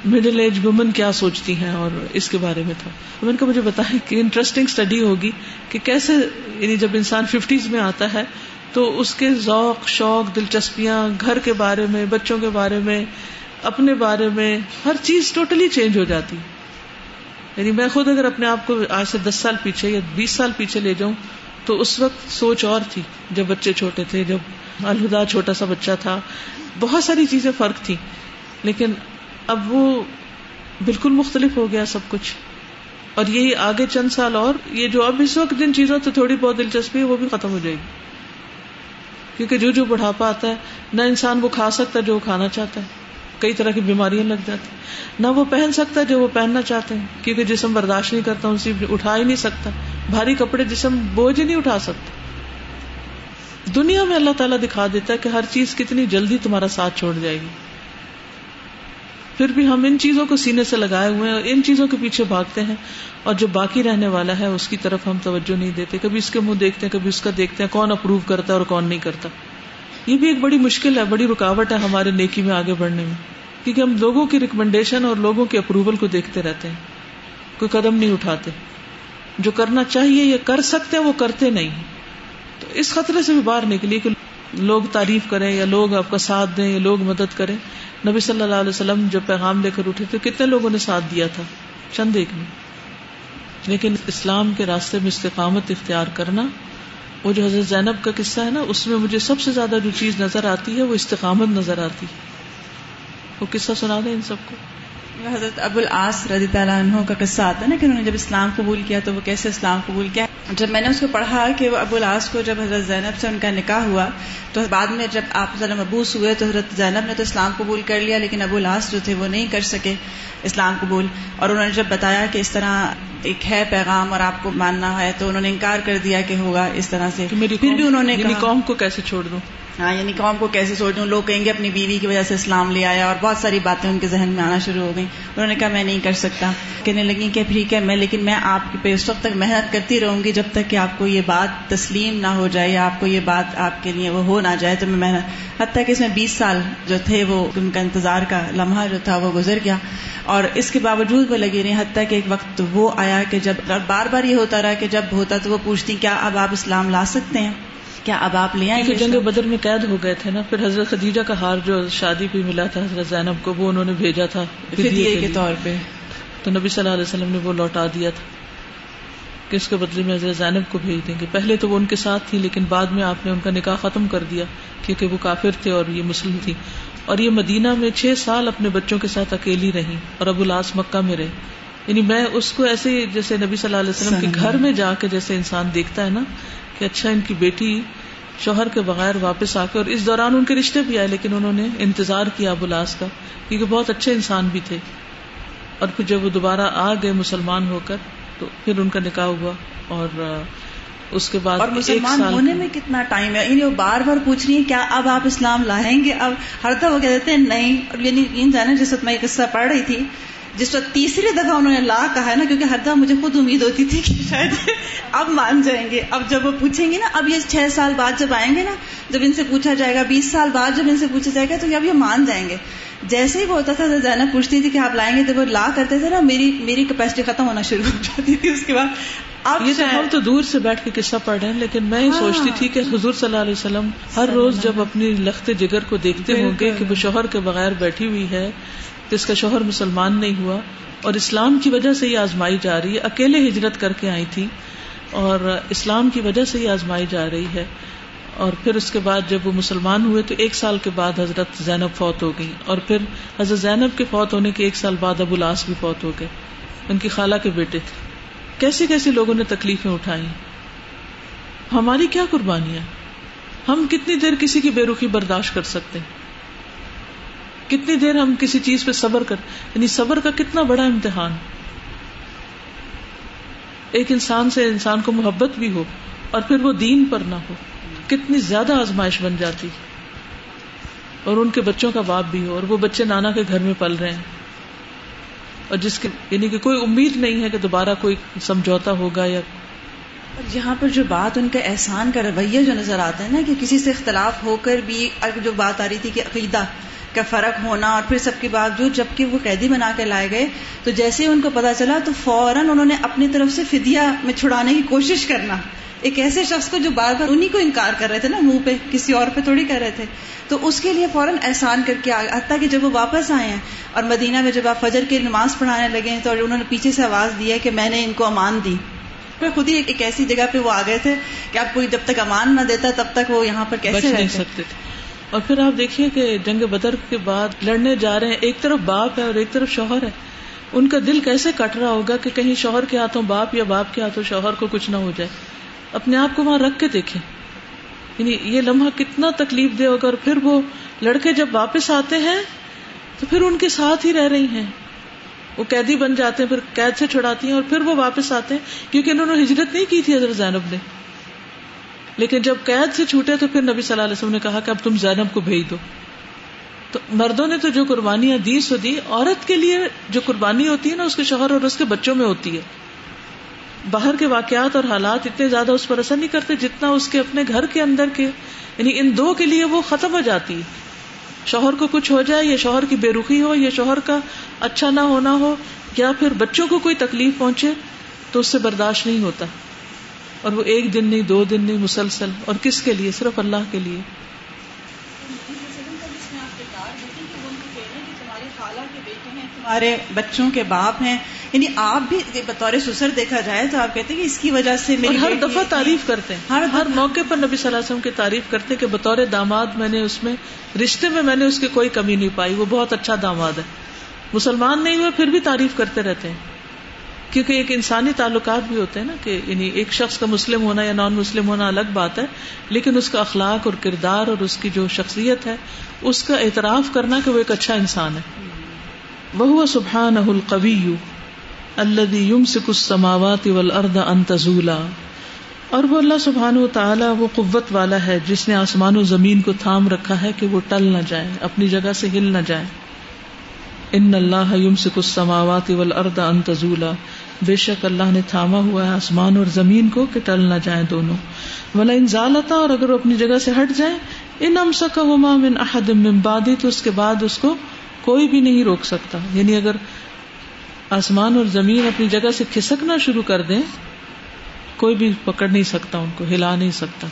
مڈل ایج وومن کیا سوچتی ہیں اور اس کے بارے میں تھا۔ وومن کو مجھے بتایا کہ انٹرسٹنگ اسٹڈی ہوگی کہ کیسے یعنی جب انسان ففٹیز میں آتا ہے تو اس کے ذوق، شوق، دلچسپیاں گھر کے بارے میں، بچوں کے بارے میں، اپنے بارے میں، ہر چیز ٹوٹلی چینج ہو جاتی۔ یعنی میں خود اگر اپنے آپ کو آج سے دس سال پیچھے یا بیس سال پیچھے لے جاؤں تو اس وقت سوچ اور تھی جب بچے چھوٹے تھے، جب الہدا چھوٹا سا بچہ تھا۔ بہت ساری چیزیں فرق تھی لیکن اب وہ بالکل مختلف ہو گیا سب کچھ۔ اور یہی آگے چند سال اور، یہ جو اب اس وقت جن چیزوں سے تھوڑی بہت دلچسپی ہے، وہ بھی ختم ہو جائے گی۔ کیونکہ جو جو بڑھاپا آتا ہے، نہ انسان وہ کھا سکتا جو وہ کھانا چاہتا ہے۔ کئی طرح کی بیماریاں لگ جاتی نہ وہ پہن سکتا جو وہ پہننا چاہتے ہیں، کیونکہ جسم برداشت نہیں کرتا، اسی اٹھا ہی نہیں سکتا۔ بھاری کپڑے جسم بوجھ ہی نہیں اٹھا سکتا دنیا میں اللہ تعالیٰ دکھا دیتا ہے کہ ہر چیز کتنی جلدی تمہارا ساتھ چھوڑ جائے گی۔ پھر بھی ہم ان چیزوں کو سینے سے لگائے ہوئے ہیں اور ان چیزوں کے پیچھے بھاگتے ہیں اور جو باقی رہنے والا ہے، اس کی طرف ہم توجہ نہیں دیتے۔ کبھی اس کے منہ دیکھتے ہیں، کبھی اس کا دیکھتے ہیں، کون اپروو کرتا ہے اور کون نہیں کرتا۔ یہ بھی ایک بڑی مشکل ہے، بڑی رکاوٹ ہے ہمارے نیکی میں آگے بڑھنے میں۔ کیونکہ ہم لوگوں کی ریکمنڈیشن اور لوگوں کے اپروول کو دیکھتے رہتے ہیں۔ کوئی قدم نہیں اٹھاتے۔ جو کرنا چاہیے یا کر سکتے ہیں، وہ کرتے نہیں۔ تو اس خطرے سے بھی باہر نکلیے کہ لوگ تعریف کریں یا لوگ آپ کا ساتھ دیں یا لوگ مدد کریں۔ نبی صلی اللہ علیہ وسلم جب پیغام لے کر اٹھے تو کتنے لوگوں نے ساتھ دیا تھا؟ چند ایک نے لیکن اسلام کے راستے میں استقامت اختیار کرنا وہ جو حضرت زینب کا قصہ ہے نا، اس میں مجھے سب سے زیادہ جو چیز نظر آتی ہے، وہ استقامت نظر آتی ہے۔ وہ قصہ سنا دیں ان سب کو۔ حضرت ابو العاص رضی اللہ عنہ کا قصہ آتا ہے نا کہ انہوں نے جب اسلام قبول کیا تو وہ کیسے اسلام قبول کیا؟ جب میں نے اس کو پڑھا کہ وہ ابو العاص کو جب حضرت زینب سے ان کا نکاح ہوا تو بعد میں جب آپ ذرا مبوس ہوئے تو حضرت زینب نے تو اسلام قبول کر لیا لیکن ابو العاص جو تھے وہ نہیں کر سکے اسلام قبول اور انہوں نے جب بتایا کہ اس طرح ایک ہے پیغام اور آپ کو ماننا ہے تو انہوں نے انکار کر دیا کہ ہوگا اس طرح سے۔ پھر بھی انہوں نے قوم کو کیسے چھوڑ دوں؟ ہاں یعنی قوم کو کیسے سوچ دوں لوگ کہیں گے اپنی بیوی کی وجہ سے اسلام لے آیا اور بہت ساری باتیں ان کے ذہن میں آنا شروع ہو گئی انہوں نے کہا، میں نہیں کر سکتا۔ کہنے لگی کہ ٹھیک ہے، میں، لیکن میں آپ پہ اس وقت تک محنت کرتی رہوں گی جب تک کہ آپ کو یہ بات تسلیم نہ ہو جائے یا آپ کو یہ بات آپ کے لیے وہ ہو نہ جائے تو میں محنت۔ حتیٰ کہ اس میں بیس سال جو تھے وہ ان کا انتظار کا لمحہ جو تھا وہ گزر گیا۔ اور اس کے باوجود وہ لگی رہی حتیٰ کہ ایک وقت وہ آیا کہ جب بار بار یہ ہوتا رہا کہ جب ہوتا تو وہ پوچھتی، کیا اب آپ اسلام لا سکتے ہیں؟ کیا اب آپ لے آئیں جنگ بدر میں قید ہو گئے تھے نا پھر حضرت خدیجہ کا ہار جو شادی پہ ملا تھا حضرت زینب کو وہ انہوں نے بھیجا تھا کے طور پہ۔ تو نبی صلی اللہ علیہ وسلم نے وہ لوٹا دیا تھا کہ اس کے بدلے میں حضرت زینب کو بھیج دیں گے۔ پہلے تو وہ ان کے ساتھ تھی لیکن بعد میں آپ نے ان کا نکاح ختم کر دیا کیونکہ وہ کافر تھے اور یہ مسلم تھی۔ اور یہ مدینہ میں چھ سال اپنے بچوں کے ساتھ اکیلی رہی اور ابو لاس مکہ میں رہے یعنی میں اس کو ایسے جیسے نبی صلی اللہ علیہ وسلم کے گھر میں جا کے جیسے انسان دیکھتا ہے نا کہ اچھا ان کی بیٹی شوہر کے بغیر واپس آ کے اور اس دوران ان کے رشتے بھی آئے لیکن انہوں نے انتظار کیا ابولاس کا کیونکہ بہت اچھے انسان بھی تھے۔ اور پھر جب وہ دوبارہ آ گئے مسلمان ہو کر تو پھر ان کا نکاح ہوا اور اس کے بعد اور مسلمان ہونے میں کتنا ٹائم ہے؟ یعنی وہ بار بار پوچھ رہی ہیں کیا اب آپ اسلام لائیں گے؟ اب ہر دفعہ وہ کہہ دیتے ہیں نہیں۔ اور یعنی جس وقت میں قصہ پڑھ رہی تھی جس وقت تیسری دفعہ انہوں نے لا کہا ہے نا کیونکہ ہر دفعہ مجھے خود امید ہوتی تھی کہ شاید اب مان جائیں گے۔ اب جب وہ پوچھیں گے نا اب یہ چھ سال بعد جب آئیں گے نا جب ان سے پوچھا جائے گا بیس سال بعد جب ان سے پوچھا جائے گا تو اب یہ مان جائیں گے۔ جیسے ہی وہ ہوتا تھا زینب پوچھتی تھی کہ آپ لائیں گے تو وہ لا کرتے تھے نا میری میری کیپیسٹی ختم ہونا شروع ہو جاتی تھی۔ اس کے بعد اب یہ تو ہم تو دور سے بیٹھ کے قصہ پڑھ رہے ہیں لیکن میں یہ ہاں۔ سوچتی تھی کہ حضور صلی اللہ علیہ وسلم ہر روز جب اپنی لخت جگر کو دیکھتے ہوں گے کہ وہ شوہر کے بغیر بیٹھی ہوئی ہے اس کا شوہر مسلمان نہیں ہوا اور اسلام کی وجہ سے یہ آزمائی جا رہی ہے۔ اکیلے ہجرت کر کے آئی تھی اور اسلام کی وجہ سے یہ آزمائی جا رہی ہے۔ اور پھر اس کے بعد جب وہ مسلمان ہوئے تو ایک سال کے بعد حضرت زینب فوت ہو گئی اور پھر حضرت زینب کے فوت ہونے کے ایک سال بعد ابو الاس بھی فوت ہو گئے۔ ان کی خالہ کے بیٹے تھے۔ کیسی کیسی لوگوں نے تکلیفیں اٹھائی ہماری کیا قربانیاں۔ ہم کتنی دیر کسی کی بے رخی برداشت کر سکتے ہیں۔ کتنی دیر ہم کسی چیز پہ صبر کر یعنی صبر کا کتنا بڑا امتحان۔ ایک انسان سے انسان کو محبت بھی ہو اور پھر وہ دین پر نہ ہو۔ کتنی زیادہ آزمائش بن جاتی۔ اور ان کے بچوں کا باپ بھی ہو اور وہ بچے نانا کے گھر میں پل رہے ہیں۔ اور جس کے یعنی کہ کوئی امید نہیں ہے کہ دوبارہ کوئی سمجھوتا ہوگا یا یہاں پر جو بات ان کا احسان کا رویہ جو نظر آتا ہے نا کہ کسی سے اختلاف ہو کر بھی جو بات آ رہی تھی کہ عقیدہ کا فرق ہونا اور پھر سب کے باوجود جبکہ وہ قیدی بنا کے لائے گئے تو جیسے ہی ان کو پتا چلا تو فوراً انہوں نے اپنی طرف سے فدیا میں چھڑانے کی کوشش کرنا۔ ایک ایسے شخص کو جو بار بار انہیں کو انکار کر رہے تھے نا منہ پہ کسی اور پہ تھوڑی کر رہے تھے۔ تو اس کے لیے فوراً احسان کر کے حتیٰ کہ جب وہ واپس آئے ہیں اور مدینہ میں جب آپ فجر کی نماز پڑھانے لگے تو انہوں نے پیچھے سے آواز دی ہے کہ میں نے ان کو امان دی۔ پھر خود ہی ایک ایسی جگہ پہ وہ آ گئے تھے کہ آپ کوئی جب تک امان نہ دیتا تب تک وہ یہاں پر کیسے رہ سکتے تھے۔ اور پھر آپ دیکھیے کہ جنگ بدر کے بعد لڑنے جا رہے ہیں، ایک طرف باپ ہے اور ایک طرف شوہر ہے۔ ان کا دل کیسے کٹ رہا ہوگا کہ کہیں شوہر کے ہاتھوں باپ یا باپ کے ہاتھوں شوہر کو کچھ نہ ہو جائے۔ اپنے آپ کو وہاں رکھ کے دیکھیں۔ یعنی یہ لمحہ کتنا تکلیف دے ہوگا اور پھر وہ لڑکے جب واپس آتے ہیں تو پھر ان کے ساتھ ہی رہ رہی ہیں۔ وہ قیدی بن جاتے ہیں، پھر قید سے چھڑاتی ہیں اور پھر وہ واپس آتے ہیں، کیونکہ انہوں نے ہجرت نہیں کی تھی حضرت زینب نے۔ لیکن جب قید سے چھوٹے تو پھر نبی صلی اللہ علیہ وسلم نے کہا کہ اب تم زینب کو بھیج دو۔ تو مردوں نے تو جو قربانیاں دی، سو دی، عورت کے لیے جو قربانی ہوتی ہے نا، اس کے شوہر اور اس کے بچوں میں ہوتی ہے۔ باہر کے واقعات اور حالات اتنے زیادہ اس پر اثر نہیں کرتے جتنا اس کے اپنے گھر کے اندر کے۔ یعنی ان دو کے لیے وہ ختم ہو جاتی۔ ہے شوہر کو کچھ ہو جائے، یا شوہر کی بے رخی ہو، یا شوہر کا اچھا نہ ہونا ہو، یا پھر بچوں کو کوئی تکلیف پہنچے، تو اس سے برداشت نہیں ہوتا۔ اور وہ ایک دن نہیں دو دن نہیں مسلسل۔ اور کس کے لیے؟ صرف اللہ کے لیے۔ ہمارے بچوں کے باپ ہیں۔ یعنی آپ بھی بطور سسر دیکھا جائے تو آپ کہتے ہیں کہ اس کی وجہ سے میری ہر دفعہ تعریف کرتے ہیں۔ ہر ہر موقع پر نبی صلی اللہ علیہ وسلم کی تعریف کرتے کہ بطور داماد میں نے اس میں رشتے میں میں نے اس کی کوئی کمی نہیں پائی۔ وہ بہت اچھا داماد ہے۔ مسلمان نہیں ہوئے پھر بھی تعریف کرتے رہتے ہیں۔ کیونکہ ایک انسانی تعلقات بھی ہوتے ہیں نا کہ یعنی ایک شخص کا مسلم ہونا یا نان مسلم ہونا الگ بات ہے، لیکن اس کا اخلاق اور کردار اور اس کی جو شخصیت ہے، اس کا اعتراف کرنا کہ وہ ایک اچھا انسان ہے۔ وہ سبحان القوی اللہ یم سے کچھ سماوات ارد انتظولا اور وہ اللہ سبحان و تعالیٰ وہ قوت والا ہے جس نے آسمان و زمین کو تھام رکھا ہے کہ وہ ٹل نہ جائے، اپنی جگہ سے ہل نہ جائے۔ ان اللہ یم سے کچھ سماوات ارد انتظولا بے شک اللہ نے تھاما ہوا ہے آسمان اور زمین کو کہ ٹل نہ جائے دونوں۔ ولا انزالتا اور اگر وہ اپنی جگہ سے ہٹ جائے ان امسا کا من احد من تو اس کے بعد اس کو کوئی بھی نہیں روک سکتا۔ یعنی اگر آسمان اور زمین اپنی جگہ سے کھسکنا شروع کر دیں، کوئی بھی پکڑ نہیں سکتا ان کو، ہلا نہیں سکتا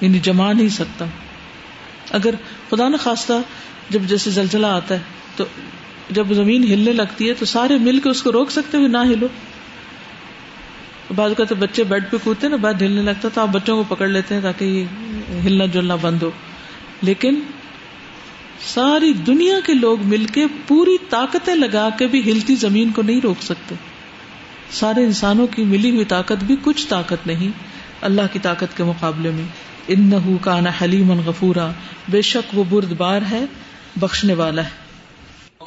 یعنی جما نہیں سکتا۔ اگر خدا نخواستہ جب جیسے زلزلہ آتا ہے، تو جب زمین ہلنے لگتی ہے تو سارے مل کے اس کو روک سکتے ہوئے نہ ہلو۔ بعض کہتے بچے بیڈ پہ کودتے نا بیڈ ہلنے لگتا تو آپ بچوں کو پکڑ لیتے ہیں تاکہ یہ ہلنا جلنا بند ہو۔ لیکن ساری دنیا کے لوگ مل کے پوری طاقتیں لگا کے بھی ہلتی زمین کو نہیں روک سکتے۔ سارے انسانوں کی ملی ہوئی طاقت بھی کچھ طاقت نہیں، اللہ کی طاقت کے مقابلے میں۔ ان کا حلیم غفورا، بے شک وہ برد بار ہے، بخشنے والا ہے۔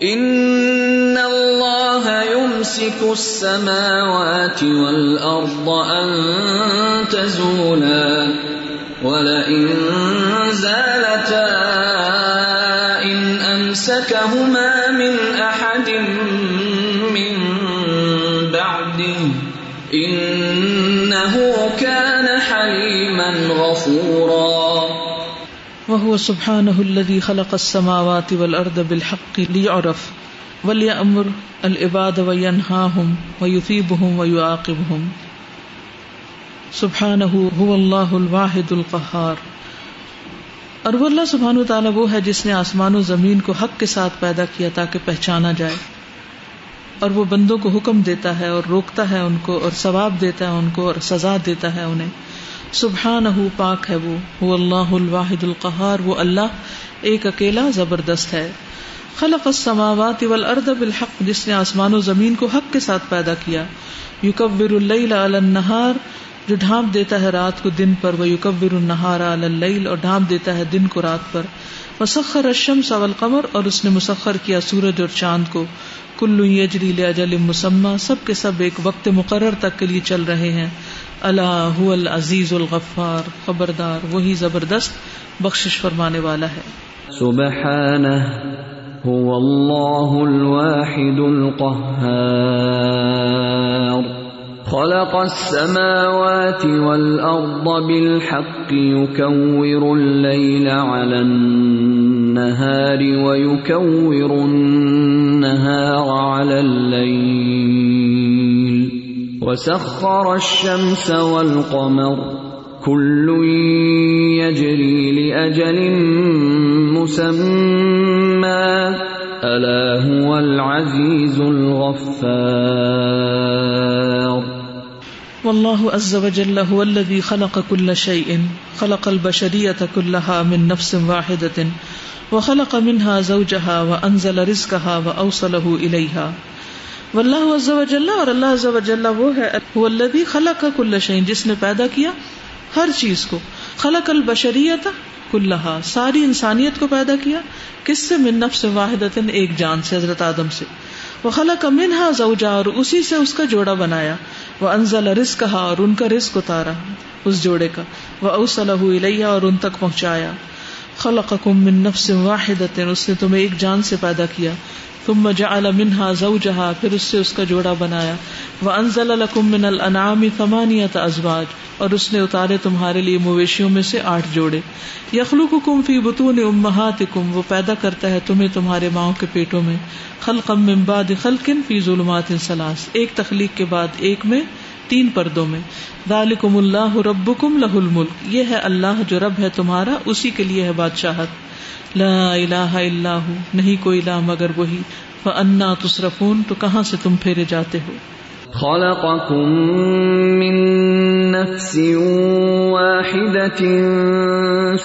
ان اللہ يمسك السماوات والارض ان تزولا ولئن زالتا ان أمسكهما من أحد من بعده إنه وهو سبحانه الذي خلق السماوات والأرض بالحق ليعرف، وليأمر العباد وينهاهم ويثيبهم ويعاقبهم. سبحانه هو الله الواحد القهار. اور وہ اللہ سبحان و تعالیٰ وہ ہے جس نے آسمان و زمین کو حق کے ساتھ پیدا کیا تاکہ پہچانا جائے۔ اور وہ بندوں کو حکم دیتا ہے اور روکتا ہے ان کو اور ثواب دیتا ہے ان کو اور سزا دیتا ہے انہیں۔ سبحان پاک ہے وہ وہ اللہ الواحد القہار، وہ اللہ ایک اکیلا زبردست ہے۔ خلق السماوات والارض بالحق، جس نے آسمان و زمین کو حق کے ساتھ پیدا کیا۔ یکبر اللیل علی النہار، جو ڈھانپ دیتا ہے رات کو دن پر۔ وہ یوکبر النہارا اللیل، اور ڈھانپ دیتا ہے دن کو رات پر۔ مسخر الشمس والقمر، اور اس نے مسخر کیا سورج اور چاند کو۔ کلو یجری لاجل مسمى سب کے سب ایک وقت مقرر تک کے لیے چل رہے ہیں۔ اللہ هو العزیز الغفار، خبردار، وہی زبردست بخشش فرمانے والا ہے۔ سبحانه هو الله الواحد القهار۔ خلق السماوات والأرض بالحق، يكور الليل على النهار، ويكور النهار على الليل۔ وسخر الشمس والقمر. كل يجري لأجل مسمى. ألا هو العزيز الغفار. والله عز وجل هو الذي خلق كل شيء، خلق البشرية كلها من نفس واحدة، وخلق منها زوجها وأنزل رزقها وأوصله إليها. واللہ عز و جل، اور اللہ عز و جل وہ ہے، هو الذي خلق كل شيء جس نے پیدا کیا ہر چیز کو۔ خلق البشریت کلہا، ساری انسانیت کو پیدا کیا۔ کس سے؟ من نفس واحدت ایک جان سے، حضرت آدم سے۔ وہ خلق منہا زوجا اور اسی سے اس کا جوڑا بنایا۔ وہ انزل رزق کہا اور ان کا رزق اتارا اس جوڑے کا۔ وہ اوسلہ الیہ اور ان تک پہنچایا۔ خلقکم من نفس واحدت اس نے تمہیں ایک جان سے پیدا کیا۔ ثم جعل منها زوجها، پھر اس سے اس کا جوڑا بنایا۔ وانزل لكم من الانعام ثمانیت ازواج اور اس نے اتارے تمہارے لیے مویشیوں میں سے آٹھ جوڑے۔ یخلقکم فی بطون امہاتکم وہ پیدا کرتا ہے تمہیں تمہارے ماؤں کے پیٹوں میں۔ خلقا من بعد خلق فی ظلمات ثلاث۔ ایک تخلیق کے بعد ایک میں، تین پردوں میں۔ ذالکم اللہ ربکم لہ الملک یہ ہے اللہ جو رب ہے تمہارا، اسی کے لیے ہے بادشاہت۔ لا الہ الا ہو، نہیں کوئی الہ مگر وہی۔ فانا تصرفون، تو کہاں سے تم پھیرے جاتے ہو؟ خلقكم من نفس واحدة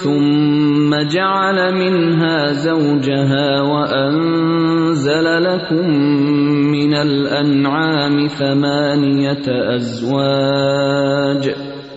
ثم جعل منها زوجها وأنزل لكم من الأنعام ثمانية أزواج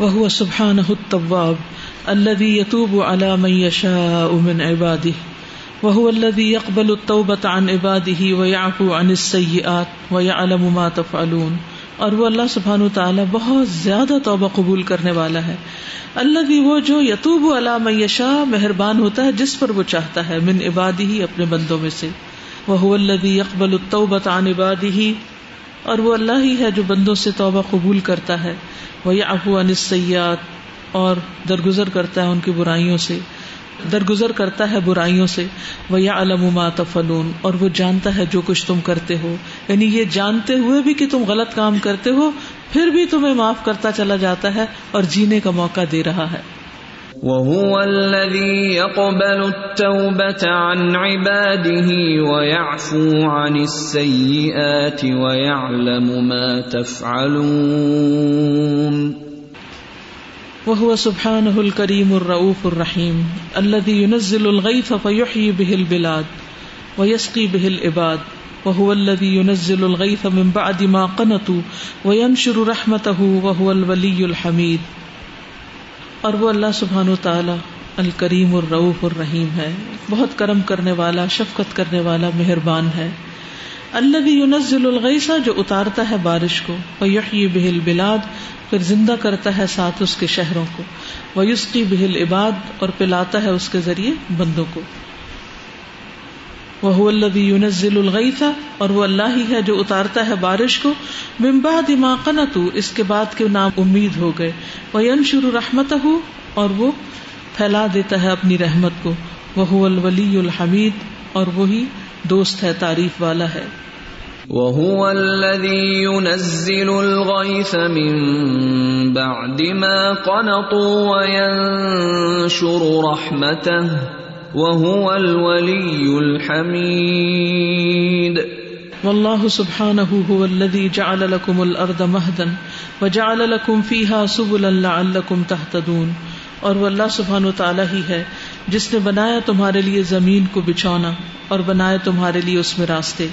وهو سبحانه التواب الذي يتوب على من يشاء من عباده. وهو الذي يقبل التوبة عن عباده ويعفو عن السيئات ويعلم ما تفعلون. اور وہ اللہ سبحانہ تعالیٰ بہت زیادہ توبہ قبول کرنے والا ہے. اللہ بھی وہ جو یتوب علام یشا مہربان ہوتا ہے جس پر وہ چاہتا ہے من عبادی ہی اپنے بندوں میں سے. وہ اللہ اقبال التوبت عن عبادی ہی اور وہ اللہ ہی ہے جو بندوں سے توبہ قبول کرتا ہے۔ وہ افو انسیات اور درگزر کرتا ہے ان کی برائیوں سے۔ درگزر کرتا ہے برائیوں سے۔ وہ یا علم تفلون اور وہ جانتا ہے جو کچھ تم کرتے ہو۔ یعنی یہ جانتے ہوئے بھی کہ تم غلط کام کرتے ہو، پھر بھی تمہیں معاف کرتا چلا جاتا ہے اور جینے کا موقع دے رہا ہے۔ وهو الذي يقبل التوبة عن عباده ويعفو عن السيئات ويعلم ما تفعلون. وهو سبحانه الكريم الرؤوف الرحيم، الذي ينزل الغيث فيحيي به البلاد ويسقي به العباد. وهو الذي ينزل الغيث من بعد ما قنطوا وينشر رحمته، وهو الولي الحميد. اور وہ اللہ سبحان و تعالی الکریم الروف الرحیم ہے، بہت کرم کرنے والا، شفقت کرنے والا، مہربان ہے۔ اللہ بھی ينزل الغیسہ جو اتارتا ہے بارش کو ويحيي به بلاد پھر زندہ کرتا ہے ساتھ اس کے شہروں کو وہ یسقی بہل عباد اور پلاتا ہے اس کے ذریعے بندوں کو۔ وہ اللہ یونزل الغیث اور وہ اللہ ہی ہے جو اتارتا ہے بارش کو۔ بمبا دما قنت اس کے بعد کے نام امید ہو گئے۔ وہ ینشر رحمت ہو اور وہ پھیلا دیتا ہے اپنی رحمت کو۔ وہ الولی الحمید اور وہی دوست ہے، تعریف والا ہے۔ وهو الذي ينزل الغيث من بعد ما قنطوا وينشر رحمته۔ وهو الولي الحميد. والله سبحانه هو الذي جعل لكم الارض مهدا وجعل لكم فيها سبلا لعلكم تهتدون. اور وہ اللہ سبحان و تعالیٰ ہی ہے، جس نے بنایا تمہارے لیے زمین کو بچھونا اور بنائے تمہارے لیے اس میں راستے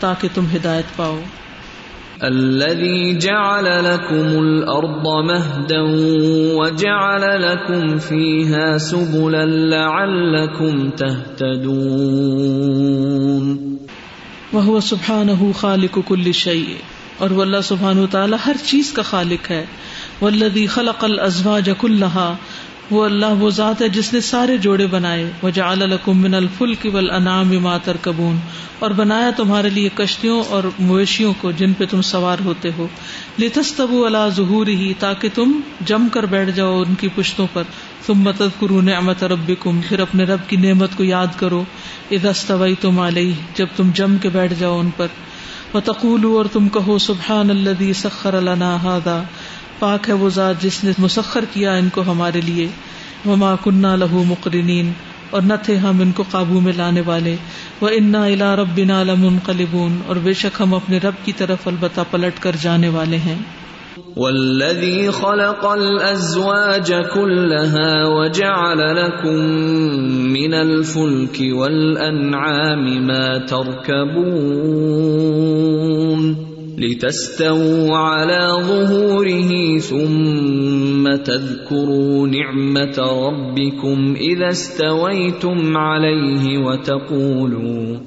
تاکہ تم ہدایت پاؤ۔ الذي جعل لكم الارض مهدا وجعل لكم فيها سبلا لعلكم تهتدون. وہ سبحانہ خالق کل شيء، اور وہ اللہ سبحانہ تعالی ہر چیز کا خالق ہے. والذی خلق الازواج كلها وہ اللہ وہ ذات ہے جس نے سارے جوڑے بنائے۔ وہ لکم من الفلک والانعام ما ترکبون۔ اور بنایا تمہارے لیے کشتیوں اور مویشیوں کو جن پہ تم سوار ہوتے ہو۔ لتستبو علی ظہورہ تاکہ تم جم کر بیٹھ جاؤ ان کی پشتوں پر۔ ثم تذکروا نعمت ربکم۔ پھر اپنے رب کی نعمت کو یاد کرو۔ اذا استویتم علیہ۔ جب تم جم کے بیٹھ جاؤ ان پر۔ وتقولوا اور تم کہو سبحان الذي سخر لنا هذا۔ پاک ہے وہ ذات جس نے مسخر کیا ان کو ہمارے لیے۔ وما کنہ لہو مقرنین، اور نہ تھے ہم ان کو قابو میں لانے والے۔ وہ انا الا رب بنا لمن اور بے شک ہم اپنے رب کی طرف البتہ پلٹ کر جانے والے ہیں۔ والذي خلق الازواج كلها وجعل لكم من الفلك والانعام ما تركبون۔ لتستووا على ظهوره ثم تذكروا نعمة ربكم إذا استويتم عليه وتقولوا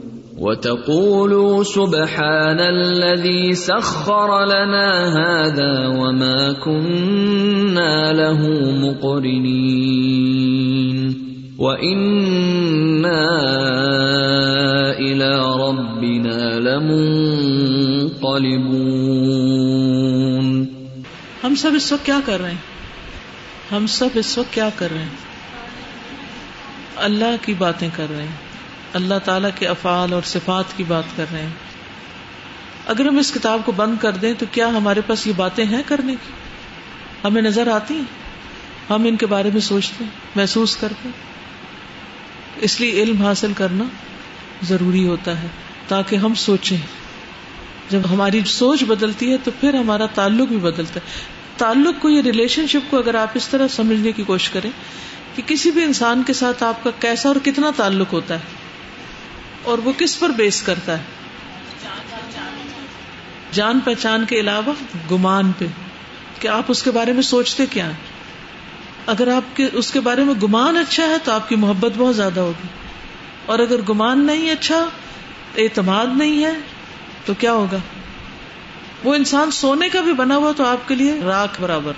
وتقولوا سبحان الذي سخر لنا هذا وما كنا له مقرنين وإنا إلى ربنا لمنقلبون ہم سب اس وقت کیا کر رہے ہیں؟ ہم سب اس وقت کیا کر رہے ہیں؟ اللہ کی باتیں کر رہے ہیں۔ اللہ تعالی کے افعال اور صفات کی بات کر رہے ہیں۔ اگر ہم اس کتاب کو بند کر دیں تو کیا ہمارے پاس یہ باتیں ہیں کرنے کی؟ ہمیں نظر آتی ہیں؟ ہم ان کے بارے میں سوچتے ہیں، محسوس کرتے ہیں۔ اس لیے علم حاصل کرنا ضروری ہوتا ہے تاکہ ہم سوچیں۔ جب ہماری سوچ بدلتی ہے تو پھر ہمارا تعلق بھی بدلتا ہے۔ تعلق کو یہ ریلیشن شپ کو اگر آپ اس طرح سمجھنے کی کوشش کریں کہ کسی بھی انسان کے ساتھ آپ کا کیسا اور کتنا تعلق ہوتا ہے اور وہ کس پر بیس کرتا ہے؟ جان پہچان کے علاوہ گمان پہ۔ کہ آپ اس کے بارے میں سوچتے کیا ہیں؟ اگر آپ کے اس کے بارے میں گمان اچھا ہے تو آپ کی محبت بہت زیادہ ہوگی۔ اور اگر گمان نہیں اچھا اعتماد نہیں ہے تو کیا ہوگا؟ وہ انسان سونے کا بھی بنا ہوا تو آپ کے لیے راک برابر۔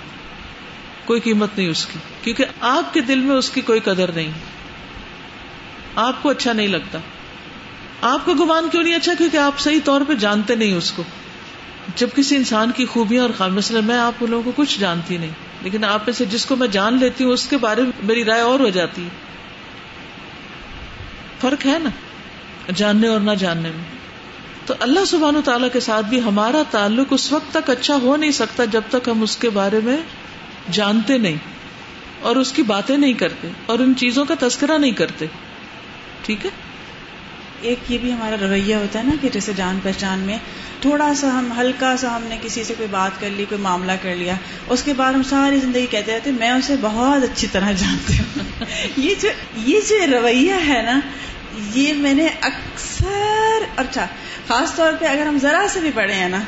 کوئی قیمت نہیں اس کی، کیونکہ آپ کے دل میں اس کی کوئی قدر نہیں۔ آپ کو اچھا نہیں لگتا۔ آپ کا گمان کیوں نہیں اچھا؟ کیونکہ آپ صحیح طور پہ جانتے نہیں اس کو۔ جب کسی انسان کی خوبیاں اور خام مثلا میں آپ لوگوں کو کچھ جانتی نہیں، لیکن آپ میں سے جس کو میں جان لیتی ہوں، اس کے بارے میں میری رائے اور ہو جاتی۔ ہے فرق ہے نا؟ جاننے اور نہ جاننے میں۔ تو اللہ سبحان و تعالیٰ کے ساتھ بھی ہمارا تعلق اس وقت تک اچھا ہو نہیں سکتا جب تک ہم اس کے بارے میں جانتے نہیں اور اس کی باتیں نہیں کرتے اور ان چیزوں کا تذکرہ نہیں کرتے۔ ٹھیک ہے؟ ایک یہ بھی ہمارا رویہ ہوتا ہے نا کہ جیسے جان پہچان میں تھوڑا سا ہم، ہلکا سا ہم نے کسی سے کوئی بات کر لی، کوئی معاملہ کر لیا، اس کے بعد ہم ساری زندگی کہتے رہتے میں اسے بہت اچھی طرح جانتی ہوں۔ یہ جو یہ جو رویہ ہے نا یہ میں نے اکثر اچھا خاص طور پہ اگر ہم ذرا سے بھی پڑھے ہیں نا